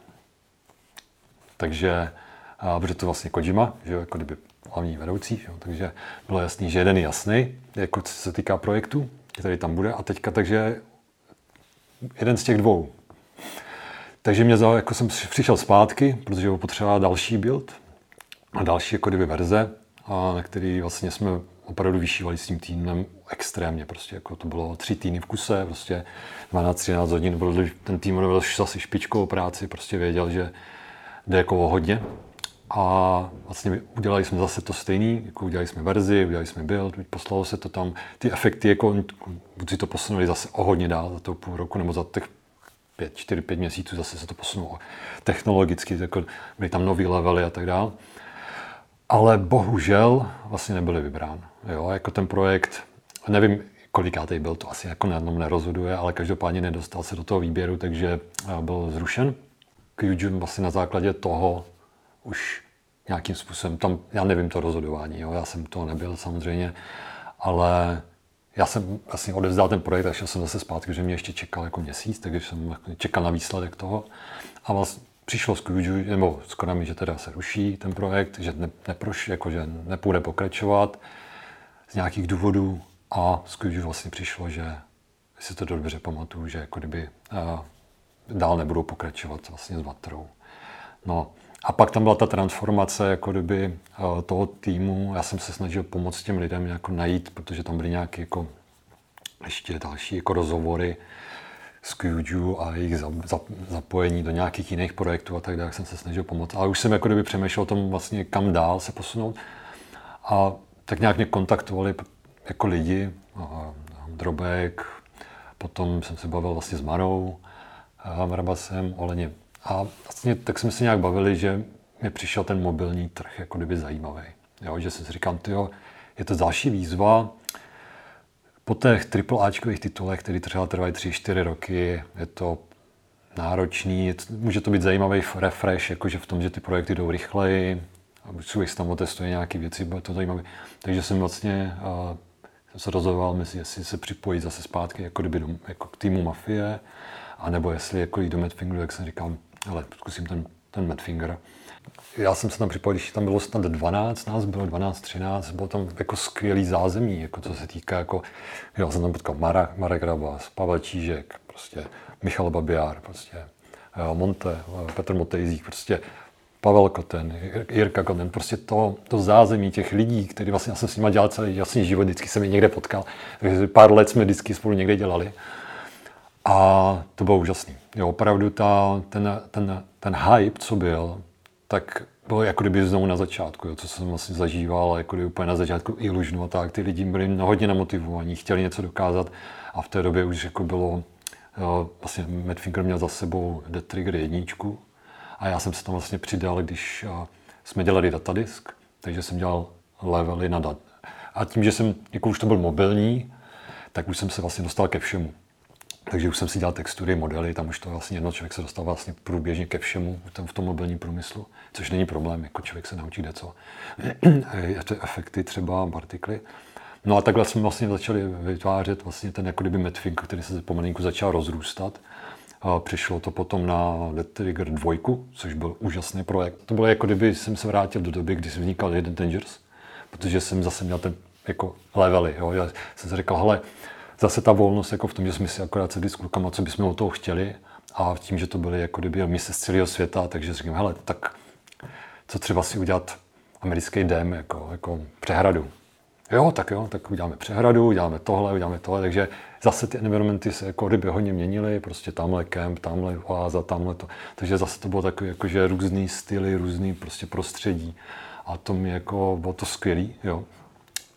Takže, a, to vlastně Kojima, že jo, jako kdyby hlavní vedoucí, jo? takže bylo jasný, že jeden je jasný, jako co se týká projektu, který tam bude, a teďka takže jeden z těch dvou. Takže mě za, jako jsem přišel zpátky, protože potřeboval další build a další jako dvě verze, a na který vlastně jsme opravdu vyšívali s tím týmem extrémně. Prostě jako to bylo tři týdny v kuse, prostě 12-13 hodin, byl, ten tým byl zase špičkou práci, prostě věděl, že jde jako o hodně. A vlastně udělali jsme zase to stejný, jako udělali jsme verzi, udělali jsme build, poslalo se to tam. Ty efekty, jako buď to posunuli zase o hodně dál za to půl roku, nebo za těch pět, čtyři, pět měsíců zase se to posunulo technologicky, jako byly tam nový levely a tak dále. ale bohužel vlastně nebyly vybrán. Jo, jako ten projekt, nevím, kolikátej byl, to asi jako na jednom nerozhoduje, ale každopádně nedostal se do toho výběru, takže byl zrušen. Kyujun vlastně na základě toho už nějakým způsobem, tam, já nevím to rozhodování, jo, já jsem to nebyl samozřejmě, ale já jsem vlastně odevzdal ten projekt a šel jsem zase zpátky, že mě ještě čekal jako měsíc, takže jsem čekal na výsledek toho. A vlastně přišlo z Kuju, nebo s Konami, že teda se ruší ten projekt, že ne, neproš, jako, že nepůjde pokračovat z nějakých důvodů. A Kuju vlastně přišlo, že si to dobře pamatuju, že jako kdyby a, dál nebudou pokračovat vlastně s Vatrou. No, a pak tam byla ta transformace jako kdyby toho týmu. Já jsem se snažil pomoct těm lidem jako najít, protože tam byly nějaké jako ještě další jako rozhovory s Kyuju a jejich zapojení do nějakých jiných projektů a tak dále, jsem se snažil pomoct. Ale už jsem jako kdyby přemýšlel o tom vlastně, kam dál se posunout. A tak nějak mě kontaktovali jako lidi, Drobek, potom jsem se bavil vlastně s Marou, Mrabasem, Oleně a vlastně tak jsme se nějak bavili, že mi přišel ten mobilní trh jako kdyby zajímavý. Jo, že jsem si říkal, tyjo, je to další výzva, po těch AAAčkových titulech, které třeba trvají 3-4 roky, je to náročný, může to být zajímavý refresh, jakože v tom, že ty projekty jdou rychleji, a člověk tam otestuje nějaké věci, bude to zajímavé. Takže jsem vlastně uh, jsem se rozhodoval mezi, jestli se připojit zase zpátky jako, kdyby do, jako k týmu Mafie, anebo jestli jako jít do Madfingeru, jak jsem říkal, ale zkusím ten, ten Madfinger. Já jsem se tam připojil, když tam bylo snad 12, nás bylo 12, 13, bylo tam jako skvělý zázemí, jako co se týká, jako, já jsem tam potkal Mara, Marek Rabas, Pavel Čížek, prostě Michal Babiár, prostě Monte, Petr Motejzík, prostě Pavel Koten, Jirka Koten, prostě to, to zázemí těch lidí, který vlastně já jsem s nimi dělal celý jasný život, vždycky jsem je někde potkal, takže pár let jsme vždycky spolu někde dělali. A to bylo úžasné. Jo, opravdu ta, ten, ten, ten hype, co byl, tak bylo jako kdyby znovu na začátku, jo, co jsem vlastně zažíval, jako kdyby úplně na začátku i Lužnu a tak. Ty lidi byli hodně namotivovaní, chtěli něco dokázat a v té době už jako bylo, jo, vlastně Madfinger měl za sebou Dead Trigger jedničku a já jsem se tam vlastně přidal, když jsme dělali datadisk, takže jsem dělal levely na dat. A tím, že jsem, jako už to byl mobilní, tak už jsem se vlastně dostal ke všemu. Takže už jsem si dělal textury, modely, tam už to vlastně jedno člověk se dostal vlastně průběžně ke všemu v tom mobilním průmyslu, což není problém, jako člověk se naučí co. to efekty třeba, partikly. No a takhle jsme vlastně začali vytvářet vlastně ten jako kdyby Medfink, který se pomalinku začal rozrůstat. A přišlo to potom na Dead Trigger 2, což byl úžasný projekt. To bylo jako kdyby jsem se vrátil do doby, kdy vznikal jeden Dangerous, protože jsem zase měl ten jako levely. Jo. Já jsem si říkal, hele, zase ta volnost jako v tom, že jsme si akorát sedli s klukama, co bychom od toho chtěli a tím, že to byly jako kdyby mise z celého světa, takže říkám, hele, tak co třeba si udělat americký dem, jako, jako přehradu. Jo, tak jo, tak uděláme přehradu, uděláme tohle, uděláme tohle, takže zase ty environmenty se jako ryby hodně měnily, prostě tamhle kemp, tamhle oáza, tamhle to. Takže zase to bylo takové jakože různý styly, různý prostě prostředí. A to mi jako bylo to skvělý, jo.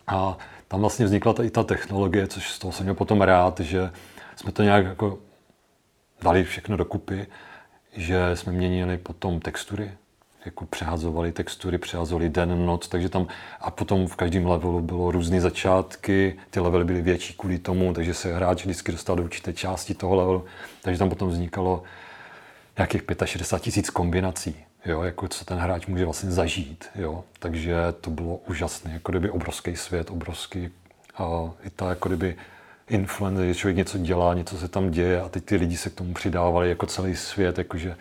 A tam vlastně vznikla ta, i ta technologie, což z toho jsem měl potom rád, že jsme to nějak jako dali všechno dokupy, že jsme měnili potom textury, jako přehazovali textury, přehazovali den, noc, takže tam a potom v každém levelu bylo různé začátky, ty levely byly větší kvůli tomu, takže se hráč vždycky dostal do určité části toho levelu, takže tam potom vznikalo nějakých 65 tisíc kombinací jo, jako co ten hráč může vlastně zažít, jo. Takže to bylo úžasné, jako kdyby obrovský svět, obrovský, a i ta jako kdyby influence, že člověk něco dělá, něco se tam děje a teď ty lidi se k tomu přidávali jako celý svět, jakože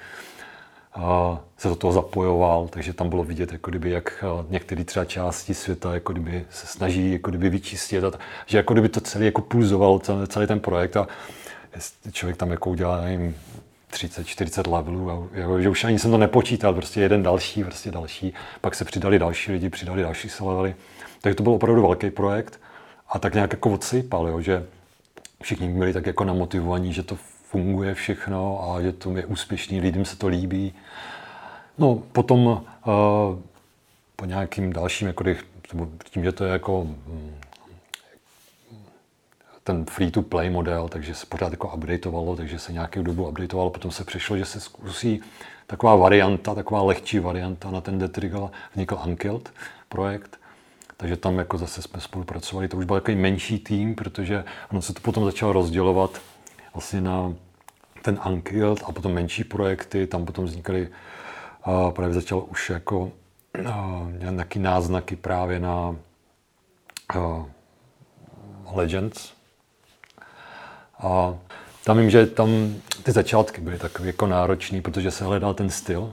se do toho zapojoval, takže tam bylo vidět, jako kdyby, jak některé třeba části světa jako kdyby se snaží jako kdyby vyčistit, a že jako kdyby to celý jako pulzoval, celý, celý ten projekt a člověk tam jako udělá, nevím, 30-40 levelů, a jako, že už ani jsem to nepočítal, prostě jeden další, prostě další, pak se přidali další lidi, přidali další se levely. Takže to byl opravdu velký projekt a tak nějak jako odsypal, jo, že všichni byli tak jako namotivovaní, že to funguje všechno a že to je úspěšný, lidem se to líbí. No potom uh, po nějakým dalším, jako tím, že to je jako hm, ten free-to-play model, takže se pořád jako updateovalo, takže se nějakou dobu updateovalo, potom se přišlo, že se zkusí taková varianta, taková lehčí varianta na ten Detrigal vznikl Unkilled, projekt. Takže tam jako zase jsme spolupracovali. To už byl takový menší tým, protože ono se to potom začalo rozdělovat vlastně na ten Ankild a potom menší projekty. Tam potom vznikaly, uh, právě začalo už jako uh, nějaký náznaky právě na uh, Legends. A tam vím, že tam ty začátky byly takové jako náročné, protože se hledal ten styl.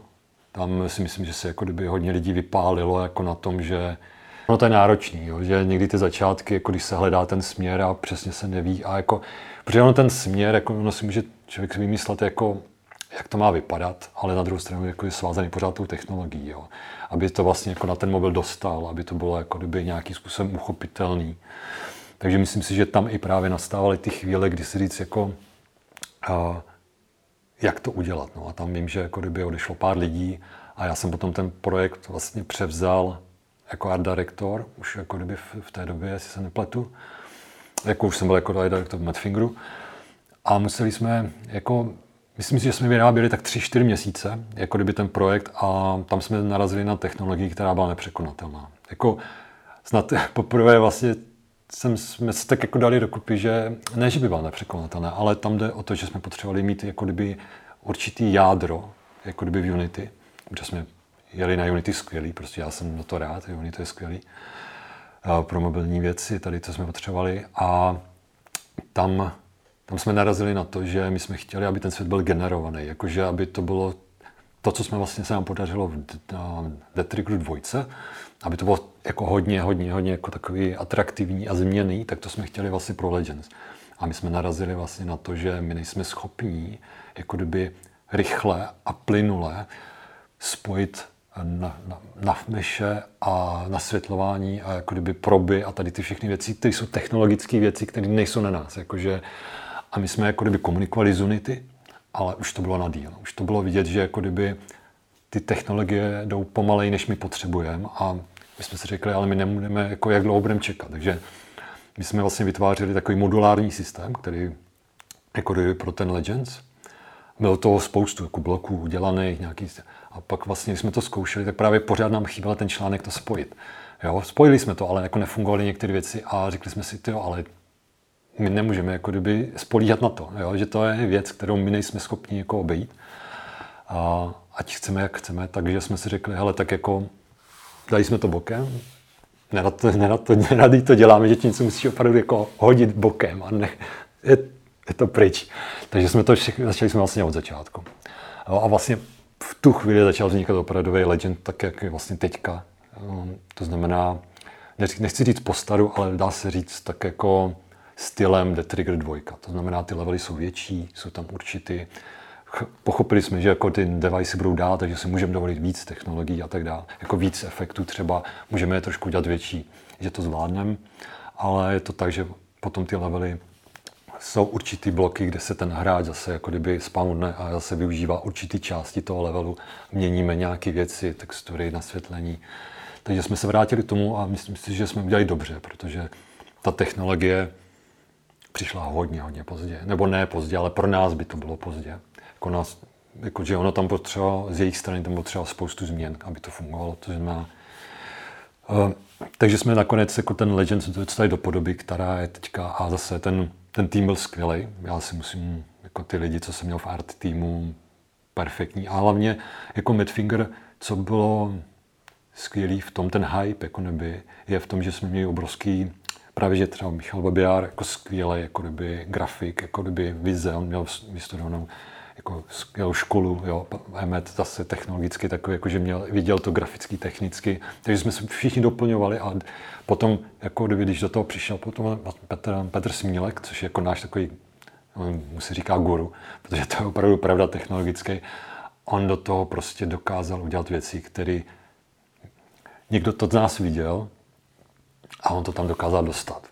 Tam si myslím, že se jako kdyby hodně lidí vypálilo jako na tom, že ono to je náročný, jo, že někdy ty začátky, jako když se hledá ten směr a přesně se neví a jako, protože ono ten směr, jako ono si může člověk si vymyslet jako, jak to má vypadat, ale na druhou stranu jako je svázaný pořád tou technologií, jo. aby to vlastně jako na ten mobil dostal, aby to bylo jako kdyby nějakým způsobem uchopitelný. Takže myslím si, že tam i právě nastávaly ty chvíle, kdy si říct jako, a, jak to udělat. No a tam vím, že jako kdyby odešlo pár lidí a já jsem potom ten projekt vlastně převzal jako art director, už jako kdyby v, v té době, jestli se nepletu. Jako už jsem byl jako director v Madfingeru. A museli jsme, jako, myslím si, že jsme vyráběli tak 3-4 měsíce, jako kdyby ten projekt a tam jsme narazili na technologii, která byla nepřekonatelná. Jako snad poprvé vlastně jsem, jsme se tak jako dali dokupy, že ne, že by byla nepřekonatelná, ale tam jde o to, že jsme potřebovali mít jako kdyby určitý jádro, jako kdyby v Unity, protože jsme jeli na Unity skvělý, prostě já jsem na to rád, Unity je skvělý pro mobilní věci, tady to jsme potřebovali a tam, tam jsme narazili na to, že my jsme chtěli, aby ten svět byl generovaný, jakože aby to bylo to, co jsme vlastně se nám podařilo v Death Trigger 2, aby to bylo jako hodně, hodně, hodně jako takový atraktivní a změný, tak to jsme chtěli vlastně pro Legends. A my jsme narazili vlastně na to, že my nejsme schopní jako kdyby rychle a plynule spojit na, na, na meše a nasvětlování a jako kdyby proby a tady ty všechny věci, které jsou technologické věci, které nejsou na nás. Jakože, a my jsme jako kdyby komunikovali z Unity, ale už to bylo na díl. Už to bylo vidět, že jako kdyby ty technologie jdou pomalej, než my potřebujeme a my jsme si řekli, ale my nemůžeme, jako jak dlouho budeme čekat. Takže my jsme vlastně vytvářeli takový modulární systém, který jako pro ten Legends. Bylo toho spoustu jako bloků udělaných, nějaký, a pak vlastně, když jsme to zkoušeli, tak právě pořád nám chýbal ten článek to spojit. Jo, spojili jsme to, ale jako nefungovaly některé věci a řekli jsme si, jo, ale my nemůžeme jako kdyby spolíhat na to, jo, že to je věc, kterou my nejsme schopni jako obejít. A ať chceme, jak chceme, takže jsme si řekli, hele, tak jako dali jsme to bokem, nerad to, nerad to, nerad to děláme, že tím se musíš opravdu jako hodit bokem a ne, je, je, to pryč. Takže jsme to všechno, začali jsme vlastně od začátku. A vlastně v tu chvíli začal vznikat opravdový legend, tak jak je vlastně teďka. To znamená, nechci říct po staru, ale dá se říct tak jako stylem The Trigger 2. To znamená, ty levely jsou větší, jsou tam určitý pochopili jsme, že jako ty device budou dál, takže si můžeme dovolit víc technologií a tak dále. Jako víc efektů třeba, můžeme je trošku dělat větší, že to zvládneme, ale je to tak, že potom ty levely jsou určitý bloky, kde se ten hráč zase jako kdyby spawnne a zase využívá určitý části toho levelu. Měníme nějaké věci, textury, nasvětlení. Takže jsme se vrátili k tomu a myslím si, že jsme udělali dobře, protože ta technologie přišla hodně, hodně pozdě. Nebo ne pozdě, ale pro nás by to bylo pozdě jako nás, jako, že ono tam potřeba, z jejich strany tam potřeba spoustu změn, aby to fungovalo. To znamená, uh, takže jsme nakonec jako ten Legend se dostali do podoby, která je teďka a zase ten, ten tým byl skvělý. Já si musím, jako ty lidi, co jsem měl v art týmu, perfektní. A hlavně jako Madfinger, co bylo skvělý v tom, ten hype jako neby, je v tom, že jsme měli obrovský právě, že třeba Michal Babiár jako skvělý jako kdyby grafik, jako kdyby vize, on měl vystudovanou jako skvělou školu, jo, Hemet zase technologicky takový, jako že měl, viděl to graficky, technicky, takže jsme se všichni doplňovali a potom, jako kdyby, když do toho přišel potom Petr, Petr Smílek, což je jako náš takový, mu se říká guru, protože to je opravdu pravda technologický, on do toho prostě dokázal udělat věci, které někdo to z nás viděl a on to tam dokázal dostat.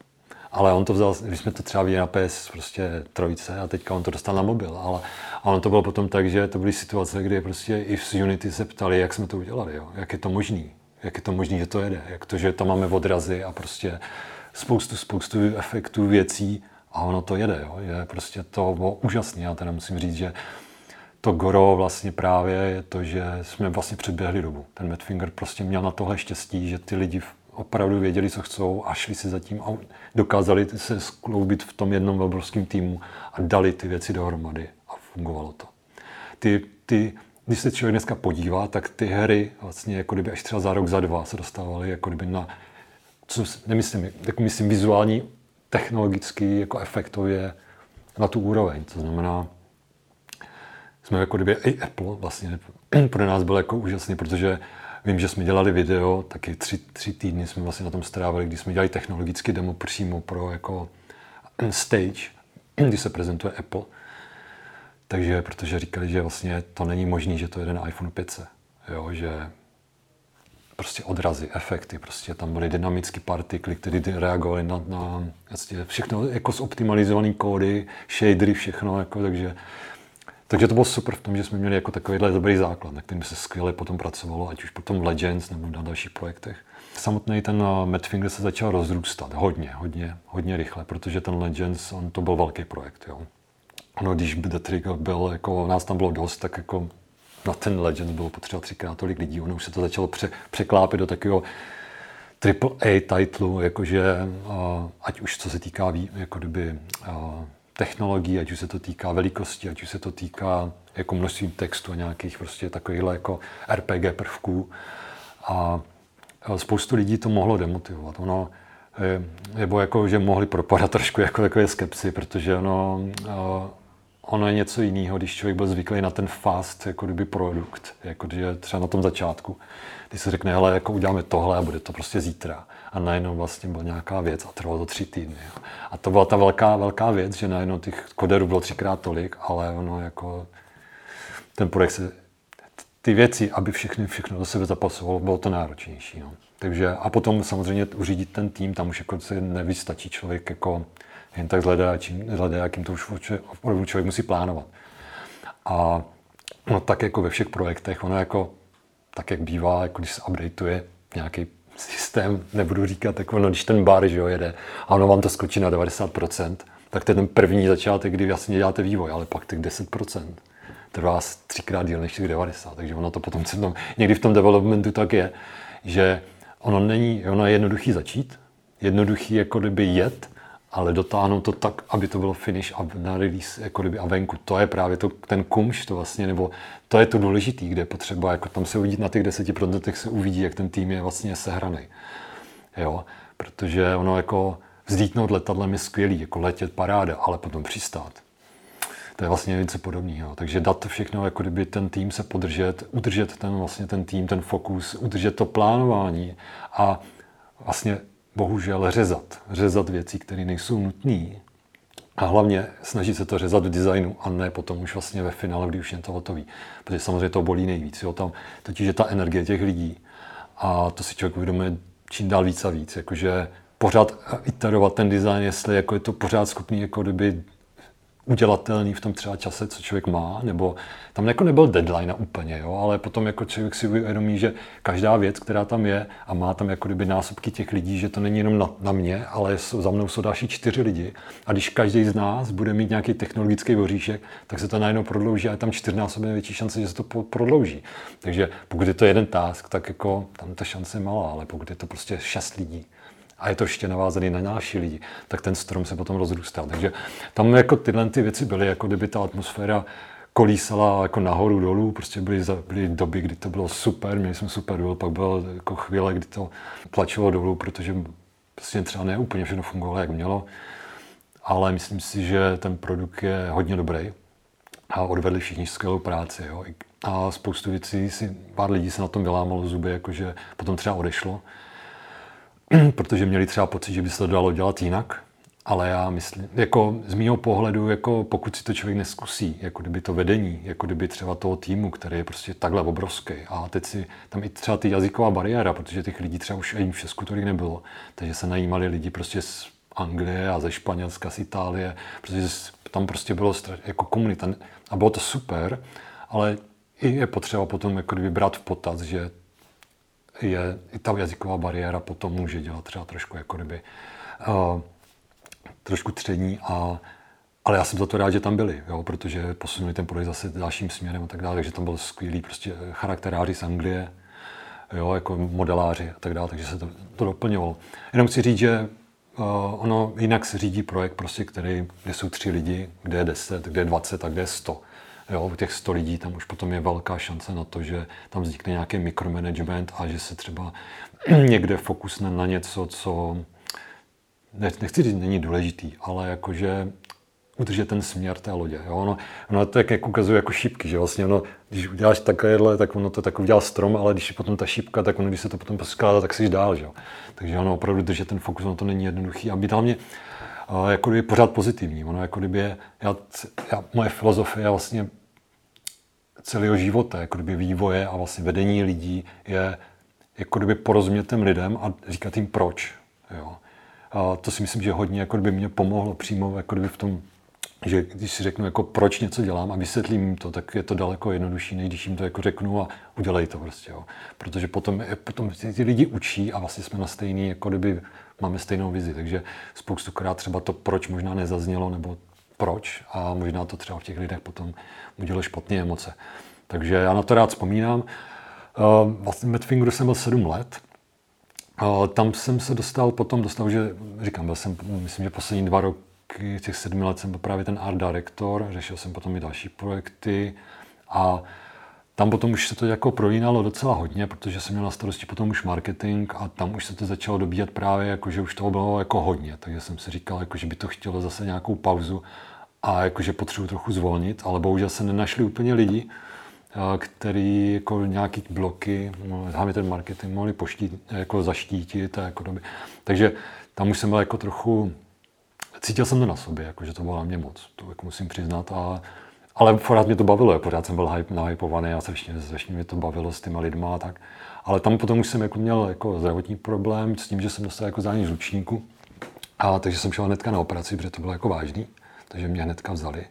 Ale on to vzal, když jsme to třeba viděli na PS prostě trojice a teďka on to dostal na mobil, ale a ono to bylo potom tak, že to byly situace, kdy prostě i z Unity se ptali, jak jsme to udělali, jo? jak je to možný, jak je to možný, že to jede, jak to, že tam máme odrazy a prostě spoustu, spoustu efektů, věcí a ono to jede, jo? je prostě to bylo úžasné. Já teda musím říct, že to goro vlastně právě je to, že jsme vlastně předběhli dobu. Ten Matt Finger prostě měl na tohle štěstí, že ty lidi opravdu věděli, co chcou a šli si zatím a dokázali se skloubit v tom jednom obrovském týmu a dali ty věci dohromady a fungovalo to. Ty, ty, když se člověk dneska podívá, tak ty hry vlastně jako kdyby až třeba za rok, za dva se dostávaly jako kdyby na, co nemyslím, jako myslím vizuální, technologický, jako efektově na tu úroveň. To znamená, jsme jako kdyby i Apple vlastně pro nás byl jako úžasný, protože vím, že jsme dělali video, taky tři, tři týdny jsme vlastně na tom strávili, kdy jsme dělali technologický demo přímo pro jako stage, kdy se prezentuje Apple. Takže, protože říkali, že vlastně to není možné, že to je na iPhone 5, jo, že prostě odrazy, efekty, prostě tam byly dynamické partikly, které reagovaly na, na vlastně všechno jako zoptimalizované kódy, shadery, všechno, jako, takže takže to bylo super v tom, že jsme měli jako takovýhle dobrý základ, na kterým se skvěle potom pracovalo, ať už potom Legends nebo na dalších projektech. Samotný ten uh, Matt Finger se začal rozrůstat hodně, hodně, hodně rychle, protože ten Legends, on to byl velký projekt. Jo. Ono, když The Trigger byl, jako nás tam bylo dost, tak jako na ten Legend bylo potřeba třikrát tolik lidí. Ono už se to začalo pře- překlápit do takového triple A titlu, jakože uh, ať už co se týká jako kdyby, uh, technologií, ať už se to týká velikosti, ať už se to týká jako množství textu a nějakých prostě takovýchhle jako RPG prvků. A spoustu lidí to mohlo demotivovat. Ono, nebo jako, že mohli propadat trošku jako takové skepsy, protože ono, ono je něco jiného, když člověk byl zvyklý na ten fast jako kdyby produkt, jako že třeba na tom začátku, když se řekne, hele, jako uděláme tohle a bude to prostě zítra a najednou vlastně byla nějaká věc a trvalo to tři týdny. Jo. A to byla ta velká, velká věc, že najednou těch koderů bylo třikrát tolik, ale ono jako ten projekt se, ty věci, aby všechny, všechno do sebe zapasovalo, bylo to náročnější. No. Takže, a potom samozřejmě uřídit ten tým, tam už jako se nevystačí člověk jako jen tak zhledá, jakým to už opravdu člověk musí plánovat. A no, tak jako ve všech projektech, ono jako, tak jak bývá, jako když se updateuje nějaký systém, nebudu říkat, jako no, když ten bar že jo, jede a ono vám to skočí na 90%, tak to je ten první začátek, kdy vlastně děláte vývoj, ale pak těch 10% trvá třikrát díl než těch 90, takže ono to potom tom, někdy v tom developmentu tak je, že ono není, ono je jednoduchý začít, jednoduchý jako kdyby jet, ale dotáhnout to tak, aby to bylo finish a na release jako kdyby a venku. To je právě to, ten kumš, to vlastně, nebo to je to důležitý, kde je potřeba, jako tam se uvidí na těch 10% se uvidí, jak ten tým je vlastně sehraný. Jo, protože ono jako vzdítnout letadlem je skvělý, jako letět paráda, ale potom přistát. To je vlastně něco podobného. Takže dát všechno, jako kdyby ten tým se podržet, udržet ten vlastně ten tým, ten fokus, udržet to plánování a vlastně bohužel řezat. Řezat věci, které nejsou nutné. A hlavně snažit se to řezat v designu a ne potom už vlastně ve finále, kdy už je to hotový. Protože samozřejmě to bolí nejvíc. Jo? Tam totiž je ta energie těch lidí a to si člověk uvědomuje čím dál víc a víc. Jakože pořád iterovat ten design, jestli jako je to pořád schopný jako kdyby udělatelný v tom třeba čase, co člověk má, nebo tam jako nebyl deadline úplně, jo, ale potom jako člověk si uvědomí, že každá věc, která tam je a má tam jako kdyby násobky těch lidí, že to není jenom na, na mě, ale za mnou jsou další čtyři lidi a když každý z nás bude mít nějaký technologický voříšek, tak se to najednou prodlouží a je tam čtyřnásobně větší šance, že se to prodlouží. Takže pokud je to jeden task, tak jako tam ta šance je malá, ale pokud je to prostě šest lidí, a je to ještě navázaný na další lidi, tak ten strom se potom rozrůstal. Takže tam jako tyhle ty věci byly, jako kdyby ta atmosféra kolísala jako nahoru dolů, prostě byly, byly doby, kdy to bylo super, měli jsme super důl, pak bylo jako chvíle, kdy to tlačilo dolů, protože prostě třeba ne úplně všechno fungovalo, jak mělo, ale myslím si, že ten produkt je hodně dobrý a odvedli všichni skvělou práci. Jo. A spoustu věcí si, pár lidí se na tom vylámalo zuby, jakože potom třeba odešlo, protože měli třeba pocit, že by se to dalo dělat jinak. Ale já myslím, jako z mého pohledu, jako pokud si to člověk neskusí, jako kdyby to vedení, jako kdyby třeba toho týmu, který je prostě takhle obrovský. A teď si tam i třeba ty jazyková bariéra, protože těch lidí třeba už ani v Česku tolik nebylo. Takže se najímali lidi prostě z Anglie a ze Španělska, z Itálie, protože tam prostě bylo jako komunita. A bylo to super, ale i je potřeba potom jako kdyby brát v potaz, že je i ta jazyková bariéra potom může dělat třeba trošku jako kdyby uh, trošku tření a ale já jsem za to rád, že tam byli, jo, protože posunuli ten projekt zase dalším směrem a tak dále, takže tam byl skvělý prostě charakteráři z Anglie, jo, jako modeláři a tak dále, takže se to, to doplňovalo. Jenom chci říct, že uh, ono jinak se řídí projekt, prostě, který, kde jsou tři lidi, kde je deset, kde je dvacet a kde je sto. Jo, u těch 100 lidí tam už potom je velká šance na to, že tam vznikne nějaký mikromanagement a že se třeba někde fokusne na něco, co nechci říct, není důležitý, ale jakože udržet ten směr té lodě. Jo? Ono, ono to jak ukazuje jako šípky, že vlastně ono, když uděláš takovéhle, tak ono to tak udělá strom, ale když je potom ta šípka, tak ono, když se to potom poskládá, tak si dál. Že? Takže ono opravdu držet ten fokus, ono to není jednoduchý. A být hlavně uh, jako kdyby pořád pozitivní. Ono jako kdyby je, já, já, moje filozofie vlastně celého života, jako kdyby vývoje a vlastně vedení lidí je jako kdyby porozumět těm lidem a říkat jim proč. Jo. A to si myslím, že hodně jako by mě pomohlo přímo jako v tom že když si řeknu, jako proč něco dělám a vysvětlím jim to, tak je to daleko jednodušší, než když jim to jako řeknu a udělej to prostě. Jo. Protože potom, potom ty lidi učí a vlastně jsme na stejný, jako kdyby máme stejnou vizi. Takže spoustukrát třeba to proč možná nezaznělo, nebo proč a možná to třeba v těch lidech potom udělalo špatné emoce. Takže já na to rád vzpomínám. Vlastně Medfingeru jsem byl sedm let. Tam jsem se dostal, potom dostal, že říkám, byl jsem, myslím, že poslední dva roky těch sedmi let jsem byl právě ten art director, řešil jsem potom i další projekty a tam potom už se to jako prolínalo docela hodně, protože jsem měl na starosti potom už marketing a tam už se to začalo dobíjet právě, jako, že už toho bylo jako hodně. Takže jsem si říkal, jako, že by to chtělo zase nějakou pauzu a jako, že potřebuji trochu zvolnit, ale bohužel se nenašli úplně lidi, který jako nějaký bloky, no, hlavně ten marketing, mohli poštít, jako zaštítit. A jako doby. Takže tam už jsem byl jako trochu cítil jsem to na sobě, jako, že to bylo na mě moc, to jako musím přiznat. A, ale pořád mě to bavilo, jako, pořád jsem byl hype, nahypovaný a strašně, strašně mě to bavilo s těma lidma a tak. Ale tam potom už jsem jako měl jako zdravotní problém s tím, že jsem dostal jako zánět žlučníku. A takže jsem šel hnedka na operaci, protože to bylo jako vážný, takže mě hnedka vzali.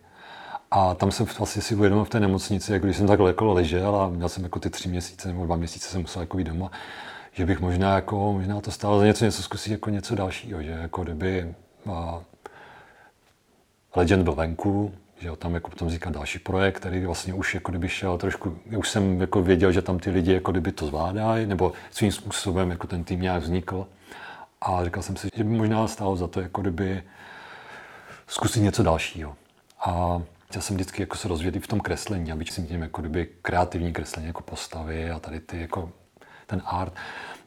A tam jsem vlastně si uvědomil v té nemocnici, jako když jsem takhle jako ležel a měl jsem jako ty tři měsíce nebo dva měsíce jsem musel jako být doma, že bych možná jako, možná to stálo za něco, něco zkusit jako něco dalšího, že jako kdyby a, Legend byl venku, že jo, tam jako potom vzniká další projekt, který vlastně už jako kdyby šel trošku, už jsem jako věděl, že tam ty lidi jako kdyby to zvládají, nebo svým způsobem jako ten tým nějak vznikl. A říkal jsem si, že by možná stálo za to jako kdyby zkusit něco dalšího. A chtěl jsem vždycky jako se rozvíjet i v tom kreslení, aby si tím jako kdyby kreativní kreslení jako postavy a tady ty jako ten art.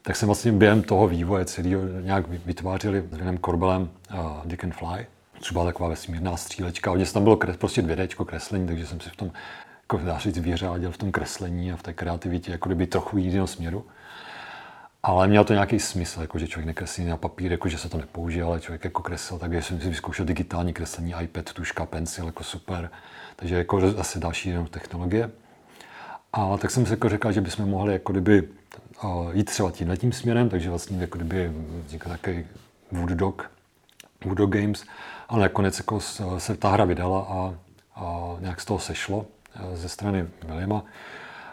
Tak jsem vlastně během toho vývoje celého nějak vytvářeli s Renem Korbelem uh, Dick and Fly, byla taková vesmírná střílečka. Hodně tam bylo kres, prostě 2D kreslení, takže jsem si v tom, jako dá říct, vyřádil v tom kreslení a v té kreativitě jako kdyby trochu jiného směru. Ale měl to nějaký smysl, jako že člověk nekreslí na papír, jako že se to nepoužije, ale člověk jako kreslil, takže jsem si vyzkoušel digitální kreslení, iPad, tuška, pencil, jako super. Takže jako zase další jenom technologie. A tak jsem si jako řekl, že bychom mohli jako kdyby jít třeba tím letím směrem, takže vlastně jako kdyby vznikl takový Wood Dog, Wood Dog Games, ale nakonec jako se ta hra vydala a, a nějak z toho sešlo e, ze strany Williama.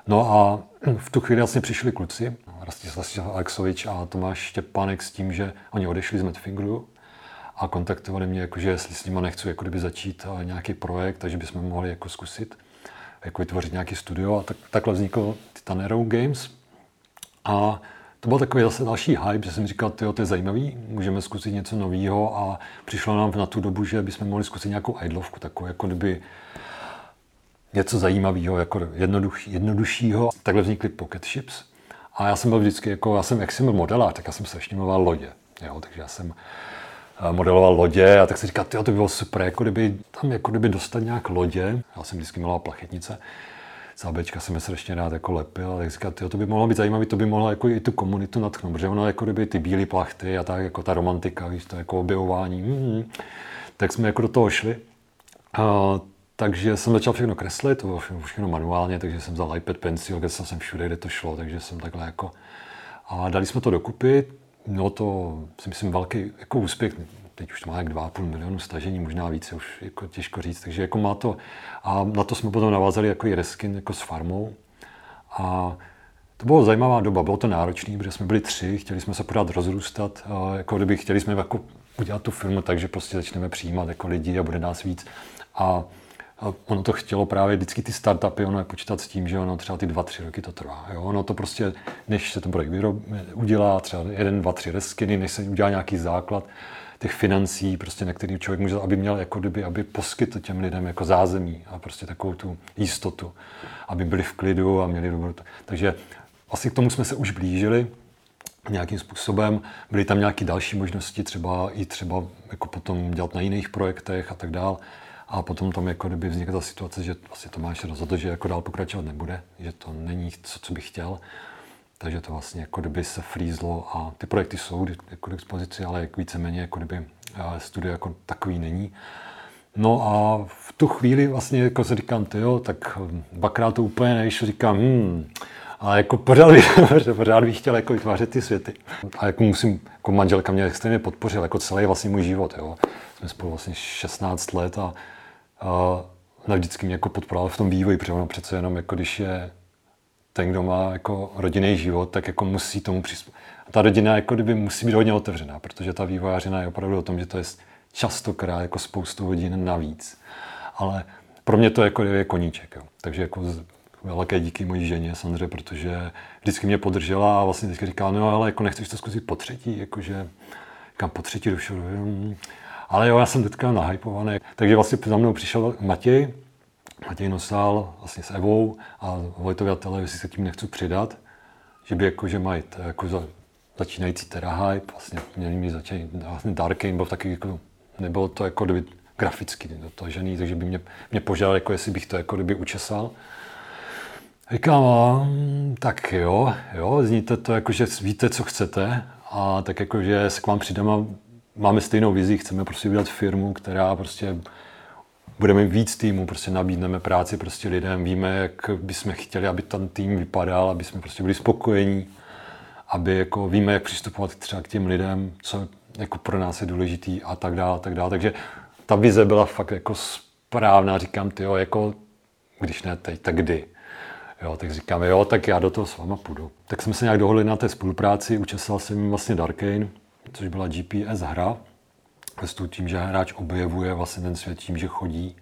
No a v tu chvíli vlastně přišli kluci, Rastislav Alexovič a Tomáš Štěpánek s tím, že oni odešli z Medfingeru a kontaktovali mě, jako, že jestli s nimi nechci jako kdyby začít e, nějaký projekt, takže bychom mohli jako zkusit jako vytvořit nějaký studio a tak, takhle vznikl Titan Arrow Games. A to byl takový zase další hype, že jsem říkal, tyjo, to je zajímavý, můžeme zkusit něco nového a přišlo nám na tu dobu, že bychom mohli zkusit nějakou idlovku, takovou jako kdyby něco zajímavého, jako jednoduchý, jednoduššího. Takhle vznikly Pocket Ships. A já jsem byl vždycky, jako, já jsem, jak jsem byl modelář, tak já jsem strašně miloval lodě. Jo, takže já jsem eh, modeloval lodě a tak si říkal, to by bylo super, jako kdyby tam jako kdyby dostat nějak lodě. Já jsem vždycky miloval plachetnice zábečka jsem strašně rád jako lepil, ale říkal, to by mohlo být zajímavé, to by mohlo jako i tu komunitu natchnout, protože ono jako kdyby ty bílé plachty a tak jako ta romantika, víš, to jako objevování, mm, tak jsme jako do toho šli. A, takže jsem začal všechno kreslit, to bylo všechno manuálně, takže jsem vzal iPad pencil, kde jsem všude, kde to šlo, takže jsem takhle jako... A dali jsme to dokupy, no to si myslím velký jako úspěch, teď už to má jak 2,5 milionu stažení, možná více, už jako těžko říct. Takže jako má to, a na to jsme potom navázali jako i reskin jako s farmou. A to bylo zajímavá doba, bylo to náročné, protože jsme byli tři, chtěli jsme se pořád rozrůstat, a jako kdyby chtěli jsme jako udělat tu firmu tak, že prostě začneme přijímat jako lidi a bude nás víc. A a ono to chtělo právě vždycky ty startupy, ono je počítat s tím, že ono třeba ty dva, tři roky to trvá. Jo? Ono to prostě, než se ten projekt udělá, třeba jeden, dva, tři reskiny, než se udělá nějaký základ těch financí, prostě na který člověk může, aby měl jako kdyby, aby poskytl těm lidem jako zázemí a prostě takovou tu jistotu, aby byli v klidu a měli dobrou. Takže asi k tomu jsme se už blížili nějakým způsobem. Byly tam nějaké další možnosti, třeba i třeba jako potom dělat na jiných projektech a tak dále. A potom tam jako kdyby vznikla ta situace, že vlastně Tomáš rozhodl, že jako dál pokračovat nebude, že to není to, co bych chtěl. Takže to vlastně jako kdyby se frýzlo a ty projekty jsou jako k dispozici, ale jak víceméně jako kdyby eh, studio jako takový není. No a v tu chvíli vlastně jako se říkám, jo, tak dvakrát to úplně nevyšlo, říkám, hmm, a jako pořád, pořád bych chtěl jako vytvářet ty světy. A jako musím, jako manželka mě extrémně podpořila, jako celý vlastně můj život, jo. Jsme spolu vlastně 16 let a ona vždycky mě jako podporovala v tom vývoji, protože ona přece jenom jako když je ten, kdo má jako rodinný život, tak jako musí tomu přispět. Ta rodina jako kdyby musí být hodně otevřená, protože ta vývojářina je opravdu o tom, že to je častokrát jako spoustu hodin navíc. Ale pro mě to jako je koníček. Jo. Takže jako velké díky mojí ženě, samozřejmě, protože vždycky mě podržela a vlastně vždycky říkala, no ale jako nechceš to zkusit po třetí, jakože kam po třetí došel. Ale jo, já jsem teďka nahypovaný. Takže vlastně za mnou přišel Matěj, Matěj Nosál vlastně s Evou a Vojtovi a televizi se tím nechci přidat, že by jako, že mají jako za, začínající hype, vlastně měli mi začít, vlastně Dark byl taky jako, nebylo to jako kdyby graficky dotažený, takže by mě, mě požádal, jako jestli bych to jako kdyby učesal. Říkám, tak jo, jo, zníte to jako, že víte, co chcete a tak jako, že se k vám přidám a máme stejnou vizi, chceme prostě vydat firmu, která prostě budeme víc týmu, prostě nabídneme práci prostě lidem, víme, jak bychom chtěli, aby ten tým vypadal, aby jsme prostě byli spokojení, aby jako víme, jak přistupovat třeba k těm lidem, co jako pro nás je důležitý a tak dále, a tak dále. Takže ta vize byla fakt jako správná, říkám, ty jako když ne teď, tak kdy. Jo, tak říkám, jo, tak já do toho s váma půjdu. Tak jsme se nějak dohodli na té spolupráci, učesal jsem vlastně Darkane, což byla GPS hra, s tím, že hráč objevuje vlastně ten svět tím, že chodí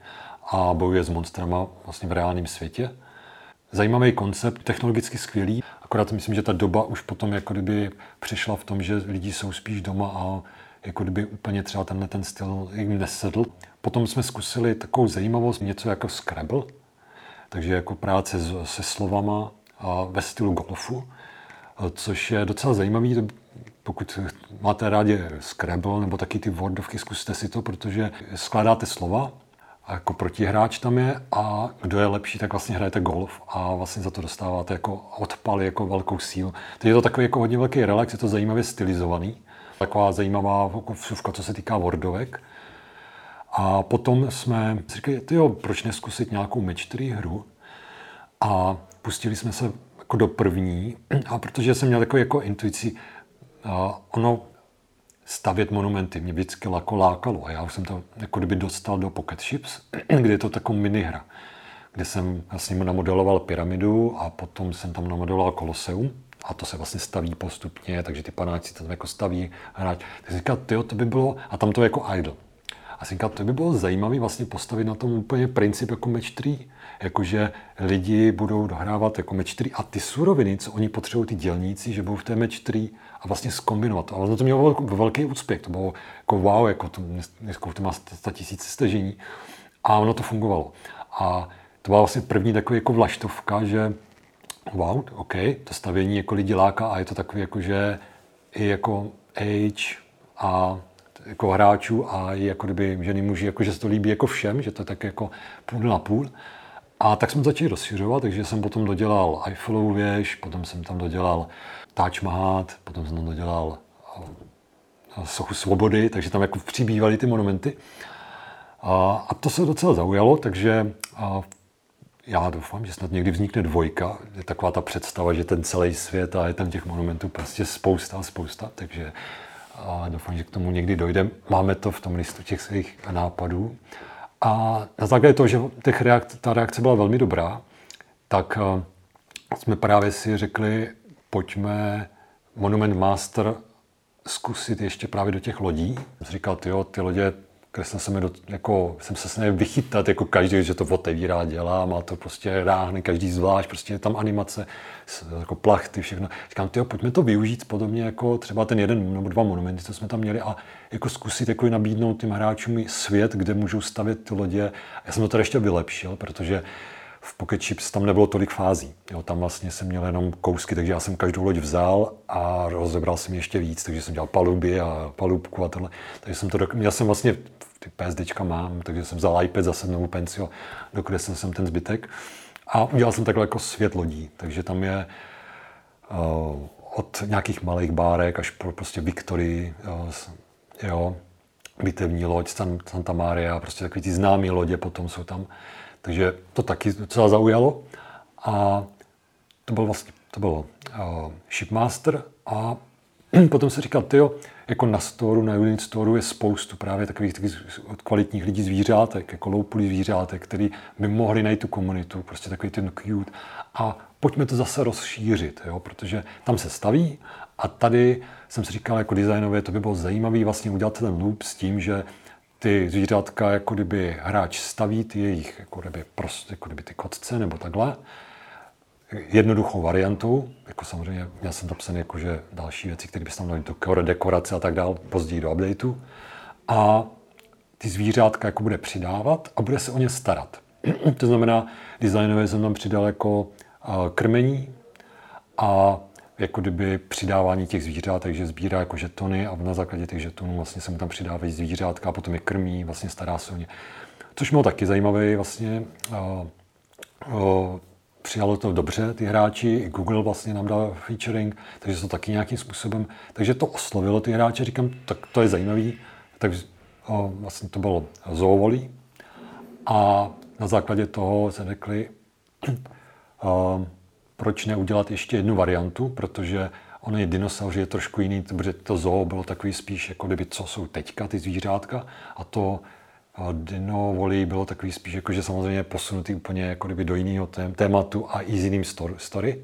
a bojuje s monstrama vlastně v reálném světě. Zajímavý koncept, technologicky skvělý, akorát myslím, že ta doba už potom jako kdyby přišla v tom, že lidi jsou spíš doma a jako kdyby úplně třeba tenhle ten styl jim nesedl. Potom jsme zkusili takovou zajímavost, něco jako Scrabble, takže jako práce se slovama a ve stylu golfu, což je docela zajímavý pokud máte rádi Scrabble nebo taky ty Wordovky, zkuste si to, protože skládáte slova a jako protihráč tam je a kdo je lepší, tak vlastně hrajete golf a vlastně za to dostáváte jako odpaly, jako velkou sílu. Teď je to takový jako hodně velký relax, je to zajímavě stylizovaný. Taková zajímavá vsuvka, co se týká Wordovek. A potom jsme si říkali, jo, proč neskusit nějakou 3 hru? A pustili jsme se jako do první, a protože jsem měl takový jako intuici, ono stavět monumenty mě vždycky lako lákalo a já už jsem to jako kdyby dostal do Pocket Ships, kde je to taková minihra, kde jsem vlastně namodeloval pyramidu a potom jsem tam namodeloval koloseum a to se vlastně staví postupně, takže ty panáci tam jako staví hráč. Tak jsem říkal, tyjo, to by bylo, a tam to je jako idol. A jsem říkal, to by bylo zajímavé vlastně postavit na tom úplně princip jako match 3, jakože lidi budou dohrávat jako match 3 a ty suroviny, co oni potřebují, ty dělníci, že budou v té match 3 a vlastně zkombinovat. A ono to mělo velký úspěch, to bylo jako wow, jako to, dneska to má 100 tisíc stažení a ono to fungovalo. A to byla vlastně první takový jako vlaštovka, že wow, OK, to stavění jako lidi láká a je to takový jako, že i jako age a jako hráčů a i jako kdyby ženy muži, jako, že se to líbí jako všem, že to je tak jako půl na půl. A tak jsme začali rozšiřovat, takže jsem potom dodělal Eiffelovu věž, potom jsem tam dodělal Taj Mahal, potom jsem tam dodělal eh, Sochu svobody, takže tam jako přibývaly ty monumenty. A, to se docela zaujalo, takže já doufám, že snad někdy vznikne dvojka. Je taková ta představa, že ten celý svět a je tam těch monumentů prostě spousta a spousta, takže doufám, že k tomu někdy dojde. Máme to v tom listu těch svých nápadů. A na základě toho, že těch reakce, ta reakce byla velmi dobrá, tak jsme právě si řekli, pojďme Monument Master zkusit ještě právě do těch lodí. Říkal, tyjo, ty lodě kreslil jsem, do, jako, jsem se snažil vychytat jako každý, že to otevírá, dělá, má to prostě ráhny, každý zvlášť, prostě je tam animace, jako plachty, všechno. Říkám, tyjo, pojďme to využít podobně jako třeba ten jeden nebo dva monumenty, co jsme tam měli a jako zkusit jako nabídnout těm hráčům svět, kde můžou stavět ty lodě. Já jsem to tady ještě vylepšil, protože v Pocket Chips tam nebylo tolik fází. Jo, tam vlastně jsem měl jenom kousky, takže já jsem každou loď vzal a rozebral jsem ještě víc, takže jsem dělal paluby a palubku a tohle. Takže jsem to, dok- měl jsem vlastně, ty PSDčka mám, takže jsem vzal iPad, zase novou pencil, dokreslil jsem ten zbytek. A udělal jsem takhle jako svět lodí, takže tam je uh, od nějakých malých bárek až po prostě Victory, uh, jo, bitevní loď Santa Maria, prostě takový ty známé lodě potom jsou tam. Takže to taky docela zaujalo. A to byl vlastně to bylo uh, Shipmaster a potom se říkal, tyjo, jako na storu, na Unit storu je spoustu právě takových, takových kvalitních lidí zvířátek, jako loupulí zvířátek, který by mohli najít tu komunitu, prostě takový ten cute. A pojďme to zase rozšířit, jo, protože tam se staví a tady jsem si říkal, jako designově to by bylo zajímavé vlastně udělat ten loop s tím, že ty zvířátka, jako kdyby hráč staví ty jejich, jako kdyby, prostě, jako kdyby ty kotce nebo takhle, jednoduchou variantu, jako samozřejmě měl jsem to psané jako, že další věci, které bys tam měl, to dekorace a tak dále, později do updateu. A ty zvířátka jako bude přidávat a bude se o ně starat. to znamená, designově jsem tam přidal jako krmení a jako kdyby přidávání těch zvířat, takže sbírá jako žetony a na základě těch žetonů vlastně se mu tam přidávají zvířátka a potom je krmí, vlastně stará se o ně. Což bylo taky zajímavé vlastně. Uh, uh, přijalo to dobře, ty hráči, i Google vlastně nám dal featuring, takže to taky nějakým způsobem, takže to oslovilo ty hráče, říkám, tak to je zajímavý, takže uh, vlastně to bylo zoovolí a na základě toho se řekli, uh, proč neudělat ještě jednu variantu, protože on je dinosaur, je trošku jiný, protože to zoo bylo takový spíš, jako kdyby, co jsou teďka ty zvířátka, a to Dino volí bylo takový spíš, jako že samozřejmě posunutý úplně jako kdyby do jiného tématu a i s jiným story.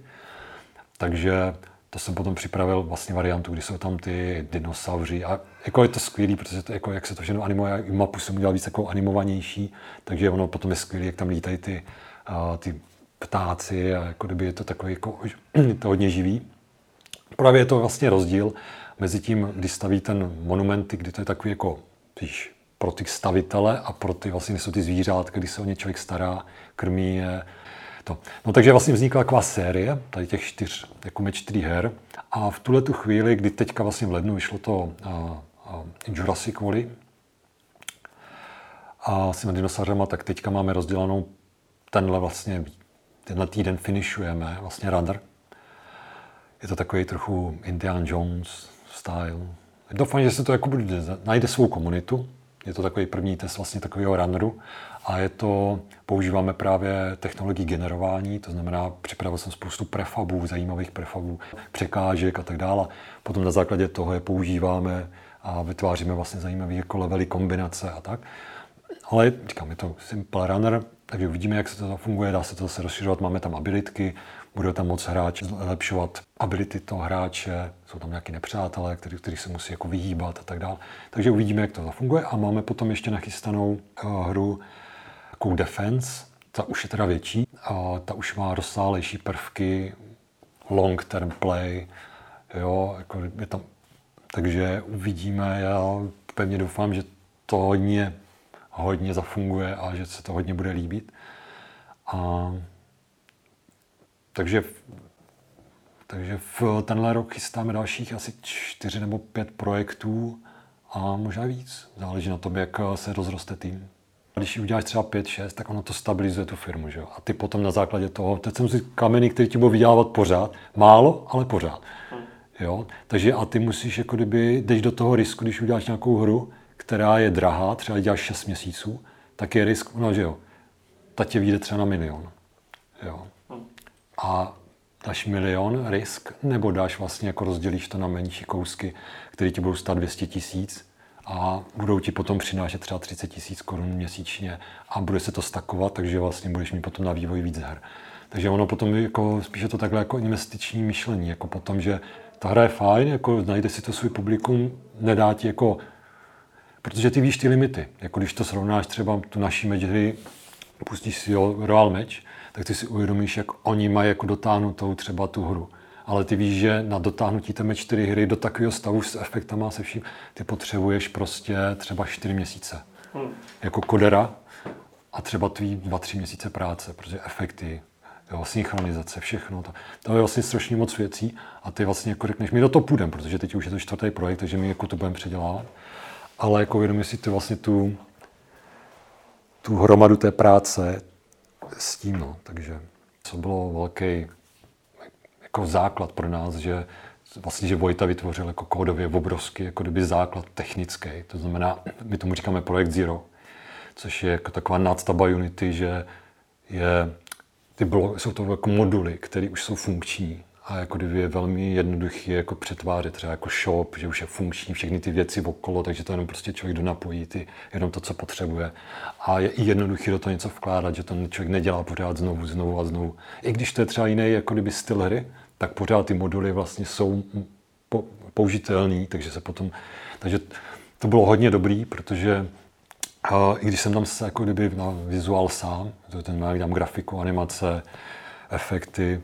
Takže to jsem potom připravil vlastně variantu, kdy jsou tam ty dinosauři a jako je to skvělý, protože to, jako, jak se to všechno animuje, mapu jsem udělal víc jako animovanější, takže ono potom je skvělý, jak tam lítají ty, uh, ty ptáci a jako kdyby je to takový, jako, to hodně živý. Právě je to vlastně rozdíl mezi tím, kdy staví ten monumenty, kdy to je takový jako, víš, pro ty stavitele a pro ty vlastně jsou ty zvířátka, kdy se o ně člověk stará, krmí je. To. No takže vlastně vznikla taková série, tady těch čtyř, jako čtyři her. A v tuhle tu chvíli, kdy teďka vlastně v lednu vyšlo to uh, uh, Jurassic Valley a s těmi dinosaurama, tak teďka máme rozdělanou tenhle vlastně tenhle týden finišujeme vlastně radar. Je to takový trochu Indiana Jones style. Doufám, že se to jako bude, najde svou komunitu. Je to takový první test vlastně takového runneru a je to, používáme právě technologii generování, to znamená, připravil jsem spoustu prefabů, zajímavých prefabů, překážek a tak dále. Potom na základě toho je používáme a vytváříme vlastně zajímavé jako levely kombinace a tak. Ale říkám, je to simple runner, takže uvidíme, jak se to funguje, dá se to zase rozšiřovat, máme tam abilitky, bude tam moc hráč zlepšovat ability toho hráče, jsou tam nějaký nepřátelé, který, který se musí jako vyhýbat a tak dále. Takže uvidíme, jak to zafunguje a máme potom ještě nachystanou uh, hru jako Defense, ta už je teda větší, a ta už má rozsálejší prvky, long term play, jo, jako je tam, takže uvidíme, já pevně doufám, že to hodně hodně zafunguje a že se to hodně bude líbit. A, takže, takže v tenhle rok chystáme dalších asi čtyři nebo pět projektů a možná víc. Záleží na tom, jak se rozroste tým. Když uděláš třeba 5-6, tak ono to stabilizuje tu firmu. Že? A ty potom na základě toho, teď jsem si kameny, který ti budou vydělávat pořád, málo, ale pořád. Jo? Takže a ty musíš, jako kdyby, jdeš do toho risku, když uděláš nějakou hru, která je drahá, třeba děláš 6 měsíců, tak je risk, no že jo, ta tě vyjde třeba na milion. Jo. A dáš milion risk, nebo dáš vlastně jako rozdělíš to na menší kousky, které ti budou stát 200 tisíc a budou ti potom přinášet třeba 30 tisíc korun měsíčně a bude se to stakovat, takže vlastně budeš mít potom na vývoj víc her. Takže ono potom jako, spíše to takhle jako investiční myšlení, jako potom, že ta hra je fajn, jako najde si to svůj publikum, nedá ti jako Protože ty víš ty limity. Jako když to srovnáš třeba tu naší meč hry, pustíš si Royal Match, tak ty si uvědomíš, jak oni mají jako dotáhnutou třeba tu hru. Ale ty víš, že na dotáhnutí té čtyři hry do takového stavu s efektama se vším, ty potřebuješ prostě třeba čtyři měsíce. Hmm. Jako kodera a třeba tvý dva, tři měsíce práce, protože efekty, jo, synchronizace, všechno. To, to je vlastně strašně moc věcí a ty vlastně jako řekneš, my do toho půjdeme, protože teď už je to čtvrtý projekt, takže my jako to budeme předělávat. Ale jako vědomí si ty vlastně tu, tu hromadu té práce s tím, no. takže to bylo velký jako základ pro nás, že vlastně, že Vojta vytvořil jako kódově obrovský jako kdyby základ technický. To znamená, my tomu říkáme projekt Zero, což je jako taková nadstava Unity, že je, ty blok, jsou to jako moduly, které už jsou funkční a jako kdyby je velmi jednoduchý jako přetvářet třeba jako shop, že už je funkční všechny ty věci okolo, takže to jenom prostě člověk donapojí ty, jenom to, co potřebuje. A je i jednoduchý do toho něco vkládat, že to člověk nedělá pořád znovu, znovu a znovu. I když to je třeba jiný jako kdyby styl hry, tak pořád ty moduly vlastně jsou použitelný, takže se potom, takže to bylo hodně dobrý, protože a i když jsem tam se jako kdyby na vizuál sám, to ten mám grafiku, animace, efekty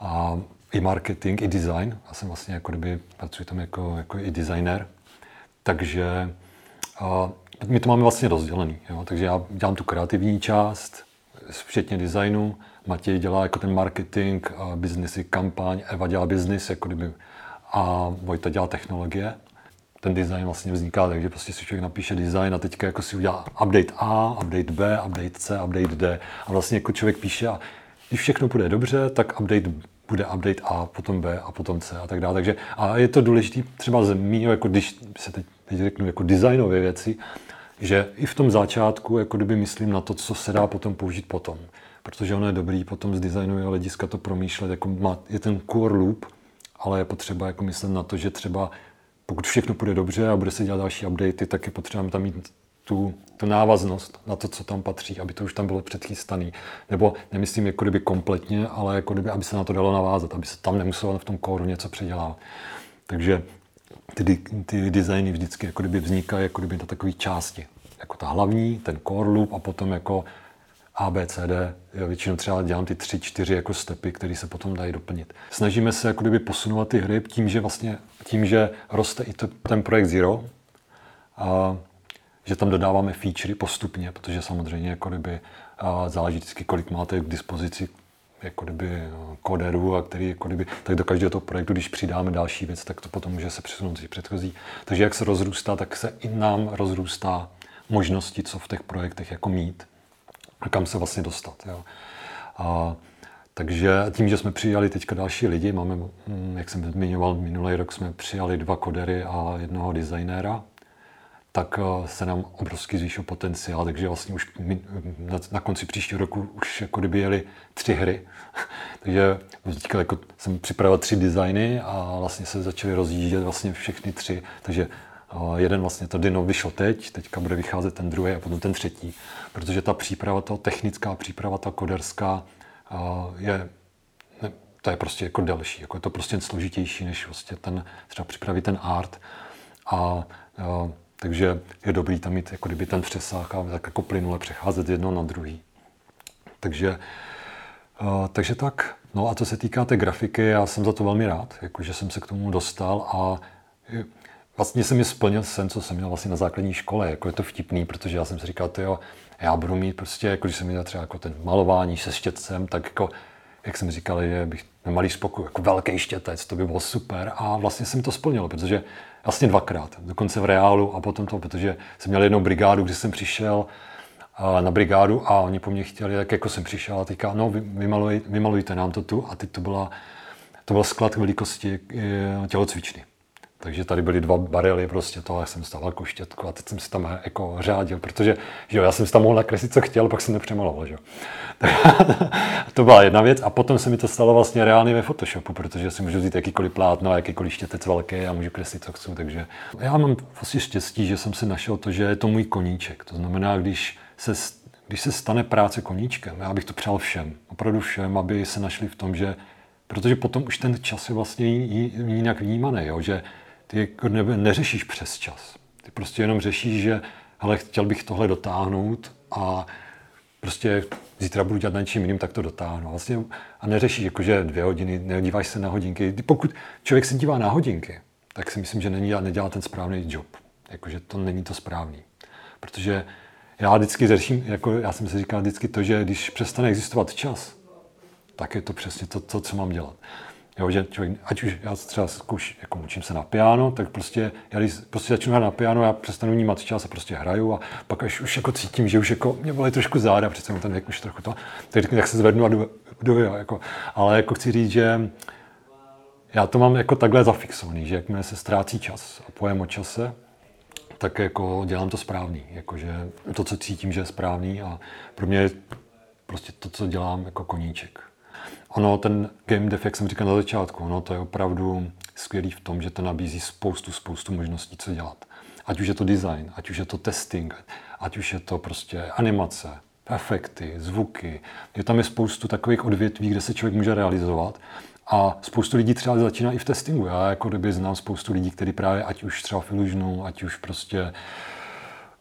a i marketing, i design. Já jsem vlastně jako kdyby pracuji tam jako, jako i designer. Takže a my to máme vlastně rozdělený. Jo? Takže já dělám tu kreativní část, včetně designu. Matěj dělá jako ten marketing, a biznesy, kampaň, Eva dělá biznis, jako kdyby, a Vojta dělá technologie. Ten design vlastně vzniká takže prostě si člověk napíše design a teďka jako si udělá update A, update B, update C, update D. A vlastně jako člověk píše a když všechno bude dobře, tak update bude update A, potom B a potom C a tak dále. Takže a je to důležité třeba z mýho, jako když se teď, teď řeknu jako designové věci, že i v tom začátku jako kdyby myslím na to, co se dá potom použít potom. Protože ono je dobrý potom z designového hlediska to promýšlet, jako má, je ten core loop, ale je potřeba jako myslet na to, že třeba pokud všechno půjde dobře a bude se dělat další updaty, tak je potřeba tam mít tu, tu návaznost na to, co tam patří, aby to už tam bylo předchystané. Nebo nemyslím jako kdyby kompletně, ale jako kdyby, aby se na to dalo navázat, aby se tam nemuselo v tom kóru něco předělat. Takže ty, ty designy vždycky jako kdyby vznikají jako kdyby na takové části. Jako ta hlavní, ten core loop a potom jako A, B, C, D. Já většinou třeba dělám ty tři, čtyři jako stepy, které se potom dají doplnit. Snažíme se jako kdyby posunovat ty hry tím, že vlastně tím, že roste i to, ten projekt Zero, a že tam dodáváme featurey postupně, protože samozřejmě jako kdyby záleží vždycky, kolik máte k dispozici jako kdyby koderů a který jako kdyby, tak do každého toho projektu, když přidáme další věc, tak to potom může se přesunout z předchozí. Takže jak se rozrůstá, tak se i nám rozrůstá možnosti, co v těch projektech jako mít a kam se vlastně dostat. Jo. A, takže tím, že jsme přijali teďka další lidi, máme, hm, jak jsem zmiňoval, minulý rok jsme přijali dva kodery a jednoho designéra, tak eh, se nám obrovský zvýšil potenciál, takže vlastně už na, na konci příštího roku už jako kdyby jeli tři hry. takže teďka jako jsem připravil tři designy a vlastně se začaly rozjíždět vlastně všechny tři, takže uh, jeden vlastně to Dino vyšel teď, teďka bude vycházet ten druhý a potom ten třetí, protože ta příprava, ta technická příprava, ta koderská uh, je to je prostě jako delší, jako je to prostě složitější, než vlastně ten, třeba připravit ten art. A uh, takže je dobrý tam mít jako kdyby ten přesah a tak jako plynule přecházet z jednoho na druhý. Takže, uh, takže tak. No a co se týká té grafiky, já jsem za to velmi rád, jako že jsem se k tomu dostal a vlastně jsem mi splnil sen, co jsem měl vlastně na základní škole. Jako je to vtipný, protože já jsem si říkal, jo, já budu mít prostě, jako když jsem měl třeba jako ten malování se štětcem, tak jako, jak jsem říkal, že bych malý spokoj, jako velký štětec, to by bylo super. A vlastně jsem to splnil, protože vlastně dvakrát, dokonce v reálu a potom to, protože jsem měl jednou brigádu, kdy jsem přišel na brigádu a oni po mně chtěli, tak jako jsem přišel a teďka, no vymaluj, vymalujte nám to tu a teď to byla, to byl sklad velikosti e, tělocvičny. Takže tady byly dva barely prostě toho, já jsem stával jako štětku a teď jsem si tam jako řádil, protože že jo, já jsem si tam mohl nakreslit, co chtěl, pak jsem nepřemaloval. Že jo. to byla jedna věc a potom se mi to stalo vlastně reálně ve Photoshopu, protože si můžu vzít jakýkoliv plátno, jakýkoliv štětec velký a můžu kreslit, co chci. Takže já mám vlastně štěstí, že jsem si našel to, že je to můj koníček. To znamená, když se když se stane práce koníčkem, já bych to přál všem, opravdu všem, aby se našli v tom, že protože potom už ten čas je vlastně jinak vnímaný, jo? že ty jako ne, neřešíš přes čas. Ty prostě jenom řešíš, že hele, chtěl bych tohle dotáhnout a prostě zítra budu dělat na něčím jiným, tak to dotáhnu. Vlastně, a neřešíš jako, že dvě hodiny, nedíváš se na hodinky. Pokud člověk se dívá na hodinky, tak si myslím, že není, nedělá ten správný job. Jakože to není to správný. Protože já vždycky řeším, jako já jsem si říkal vždycky to, že když přestane existovat čas, tak je to přesně to, to co mám dělat. Jo, že člověk, ať už já třeba zkouš, jako učím se na piano, tak prostě, já když prostě začnu hrát na piano, já přestanu vnímat čas a prostě hraju a pak až už jako cítím, že už jako mě bolí trošku záda, přece ten věk už trochu to, tak, tak se zvednu a jdu, jdu jo, jako, ale jako chci říct, že já to mám jako takhle zafixovaný, že jakmile se ztrácí čas a pojem o čase, tak jako dělám to správný, jakože to, co cítím, že je správný a pro mě je prostě to, co dělám jako koníček. Ono, ten game dev, jak jsem říkal na začátku, ono to je opravdu skvělý v tom, že to nabízí spoustu, spoustu možností, co dělat. Ať už je to design, ať už je to testing, ať už je to prostě animace, efekty, zvuky. Je tam je spoustu takových odvětví, kde se člověk může realizovat. A spoustu lidí třeba začíná i v testingu. Já jako kdyby znám spoustu lidí, kteří právě ať už třeba v Illusionu, ať už prostě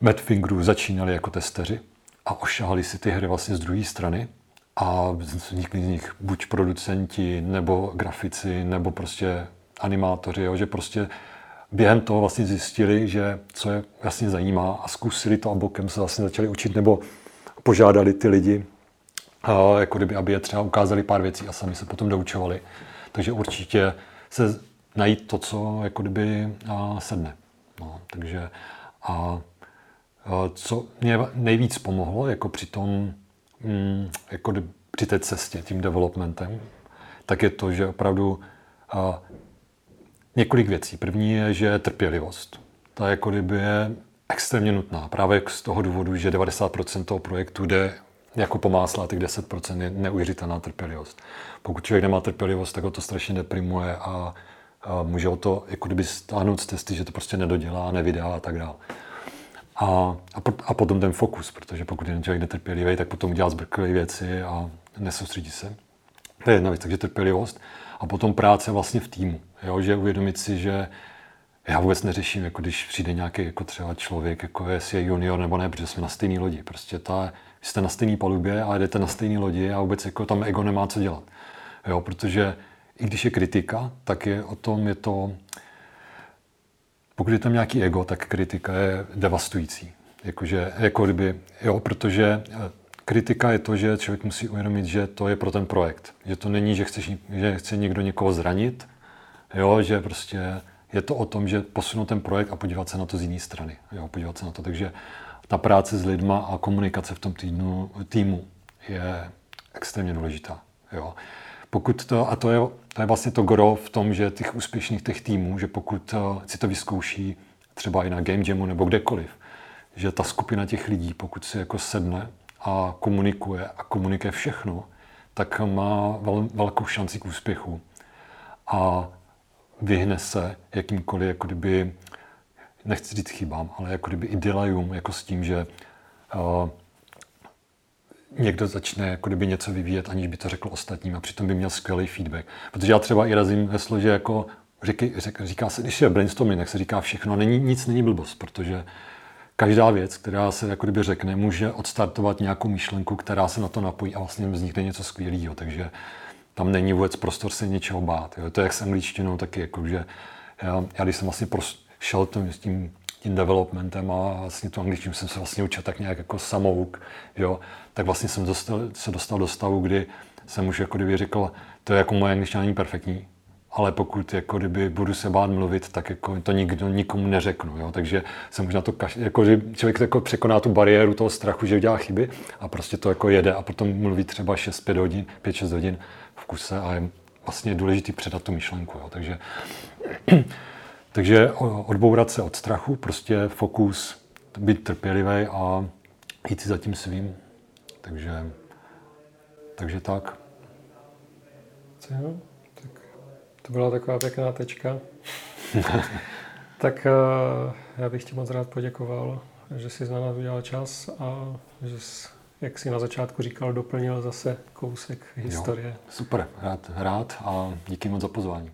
Madfingeru začínali jako testeři a ošahali si ty hry vlastně z druhé strany a vznikli z nich buď producenti, nebo grafici, nebo prostě animátoři, jo, že prostě během toho vlastně zjistili, že co je vlastně zajímá a zkusili to a bokem se vlastně začali učit, nebo požádali ty lidi, a jako kdyby, aby je třeba ukázali pár věcí a sami se potom doučovali. Takže určitě se najít to, co jako kdyby sedne. No, takže a, a co mě nejvíc pomohlo, jako při tom, mm, jako při té cestě, tím developmentem, tak je to, že opravdu a, několik věcí. První je, že trpělivost. Ta jako kdyby je extrémně nutná. Právě z toho důvodu, že 90% toho projektu jde jako pomásla, a těch 10% je neuvěřitelná trpělivost. Pokud člověk nemá trpělivost, tak ho to strašně deprimuje a, a může ho to jako kdyby stáhnout z testy, že to prostě nedodělá, nevydá a tak dále. A, a, a potom ten fokus, protože pokud je člověk netrpělivý, tak potom udělá zbrklivé věci a nesoustředí se. To je jedna věc, takže trpělivost. A potom práce vlastně v týmu. Jo? Že uvědomit si, že já vůbec neřeším, jako když přijde nějaký jako třeba člověk, jako jestli je junior nebo ne, protože jsme na stejné lodi. Prostě ta, jste na stejné palubě a jdete na stejné lodi a vůbec jako tam ego nemá co dělat. Jo, protože i když je kritika, tak je o tom, je to, pokud je tam nějaký ego, tak kritika je devastující. Jakože, jako kdyby, jo, protože eh, kritika je to, že člověk musí uvědomit, že to je pro ten projekt. Že to není, že, chceš, že chce někdo někoho zranit, jo, že prostě je to o tom, že posunout ten projekt a podívat se na to z jiné strany. Jo, podívat se na to. Takže ta práce s lidma a komunikace v tom týdnu, týmu je extrémně důležitá. Jo. Pokud to, a to je, to je vlastně to gro v tom, že těch úspěšných těch týmů, že pokud eh, si to vyzkouší třeba i na Game Jamu nebo kdekoliv, že ta skupina těch lidí, pokud si jako sedne a komunikuje a komunikuje všechno, tak má vel, velkou šanci k úspěchu. A vyhne se jakýmkoliv jako kdyby nechci říct chybám, ale jako kdyby i delajům, jako s tím, že uh, někdo začne jako kdyby něco vyvíjet, aniž by to řekl ostatním a přitom by měl skvělý feedback. Protože já třeba i razím heslo, že jako říky, řek, říká se, když je brainstorming, tak se říká všechno není, nic není blbost, protože každá věc, která se jako kdyby řekne, může odstartovat nějakou myšlenku, která se na to napojí a vlastně vznikne něco skvělého. Takže tam není vůbec prostor se něčeho bát. Jo. To je jak s angličtinou taky, jako, že já, já když jsem vlastně šel tím, s tím, tím developmentem a vlastně tu angličtinu jsem se vlastně učil tak nějak jako samouk, jo, tak vlastně jsem dostal, se dostal do stavu, kdy jsem už jako kdyby řekl, to je jako moje angličtina není perfektní, ale pokud jako kdyby budu se bát mluvit, tak jako to nikdo nikomu neřeknu. Jo? Takže jsem možná to, jako, že člověk jako překoná tu bariéru toho strachu, že udělá chyby a prostě to jako jede a potom mluví třeba 6-5 hodin, 5-6 hodin v kuse a je vlastně důležitý předat tu myšlenku. Jo? Takže Takže odbourat se od strachu, prostě fokus, být trpělivý a jít si za tím svým. Takže, takže tak. Jo, tak to byla taková pěkná tečka. tak uh, já bych ti moc rád poděkoval, že jsi na nás udělal čas a že jsi jak si na začátku říkal, doplnil zase kousek historie. Jo, super, rád, rád a díky moc za pozvání.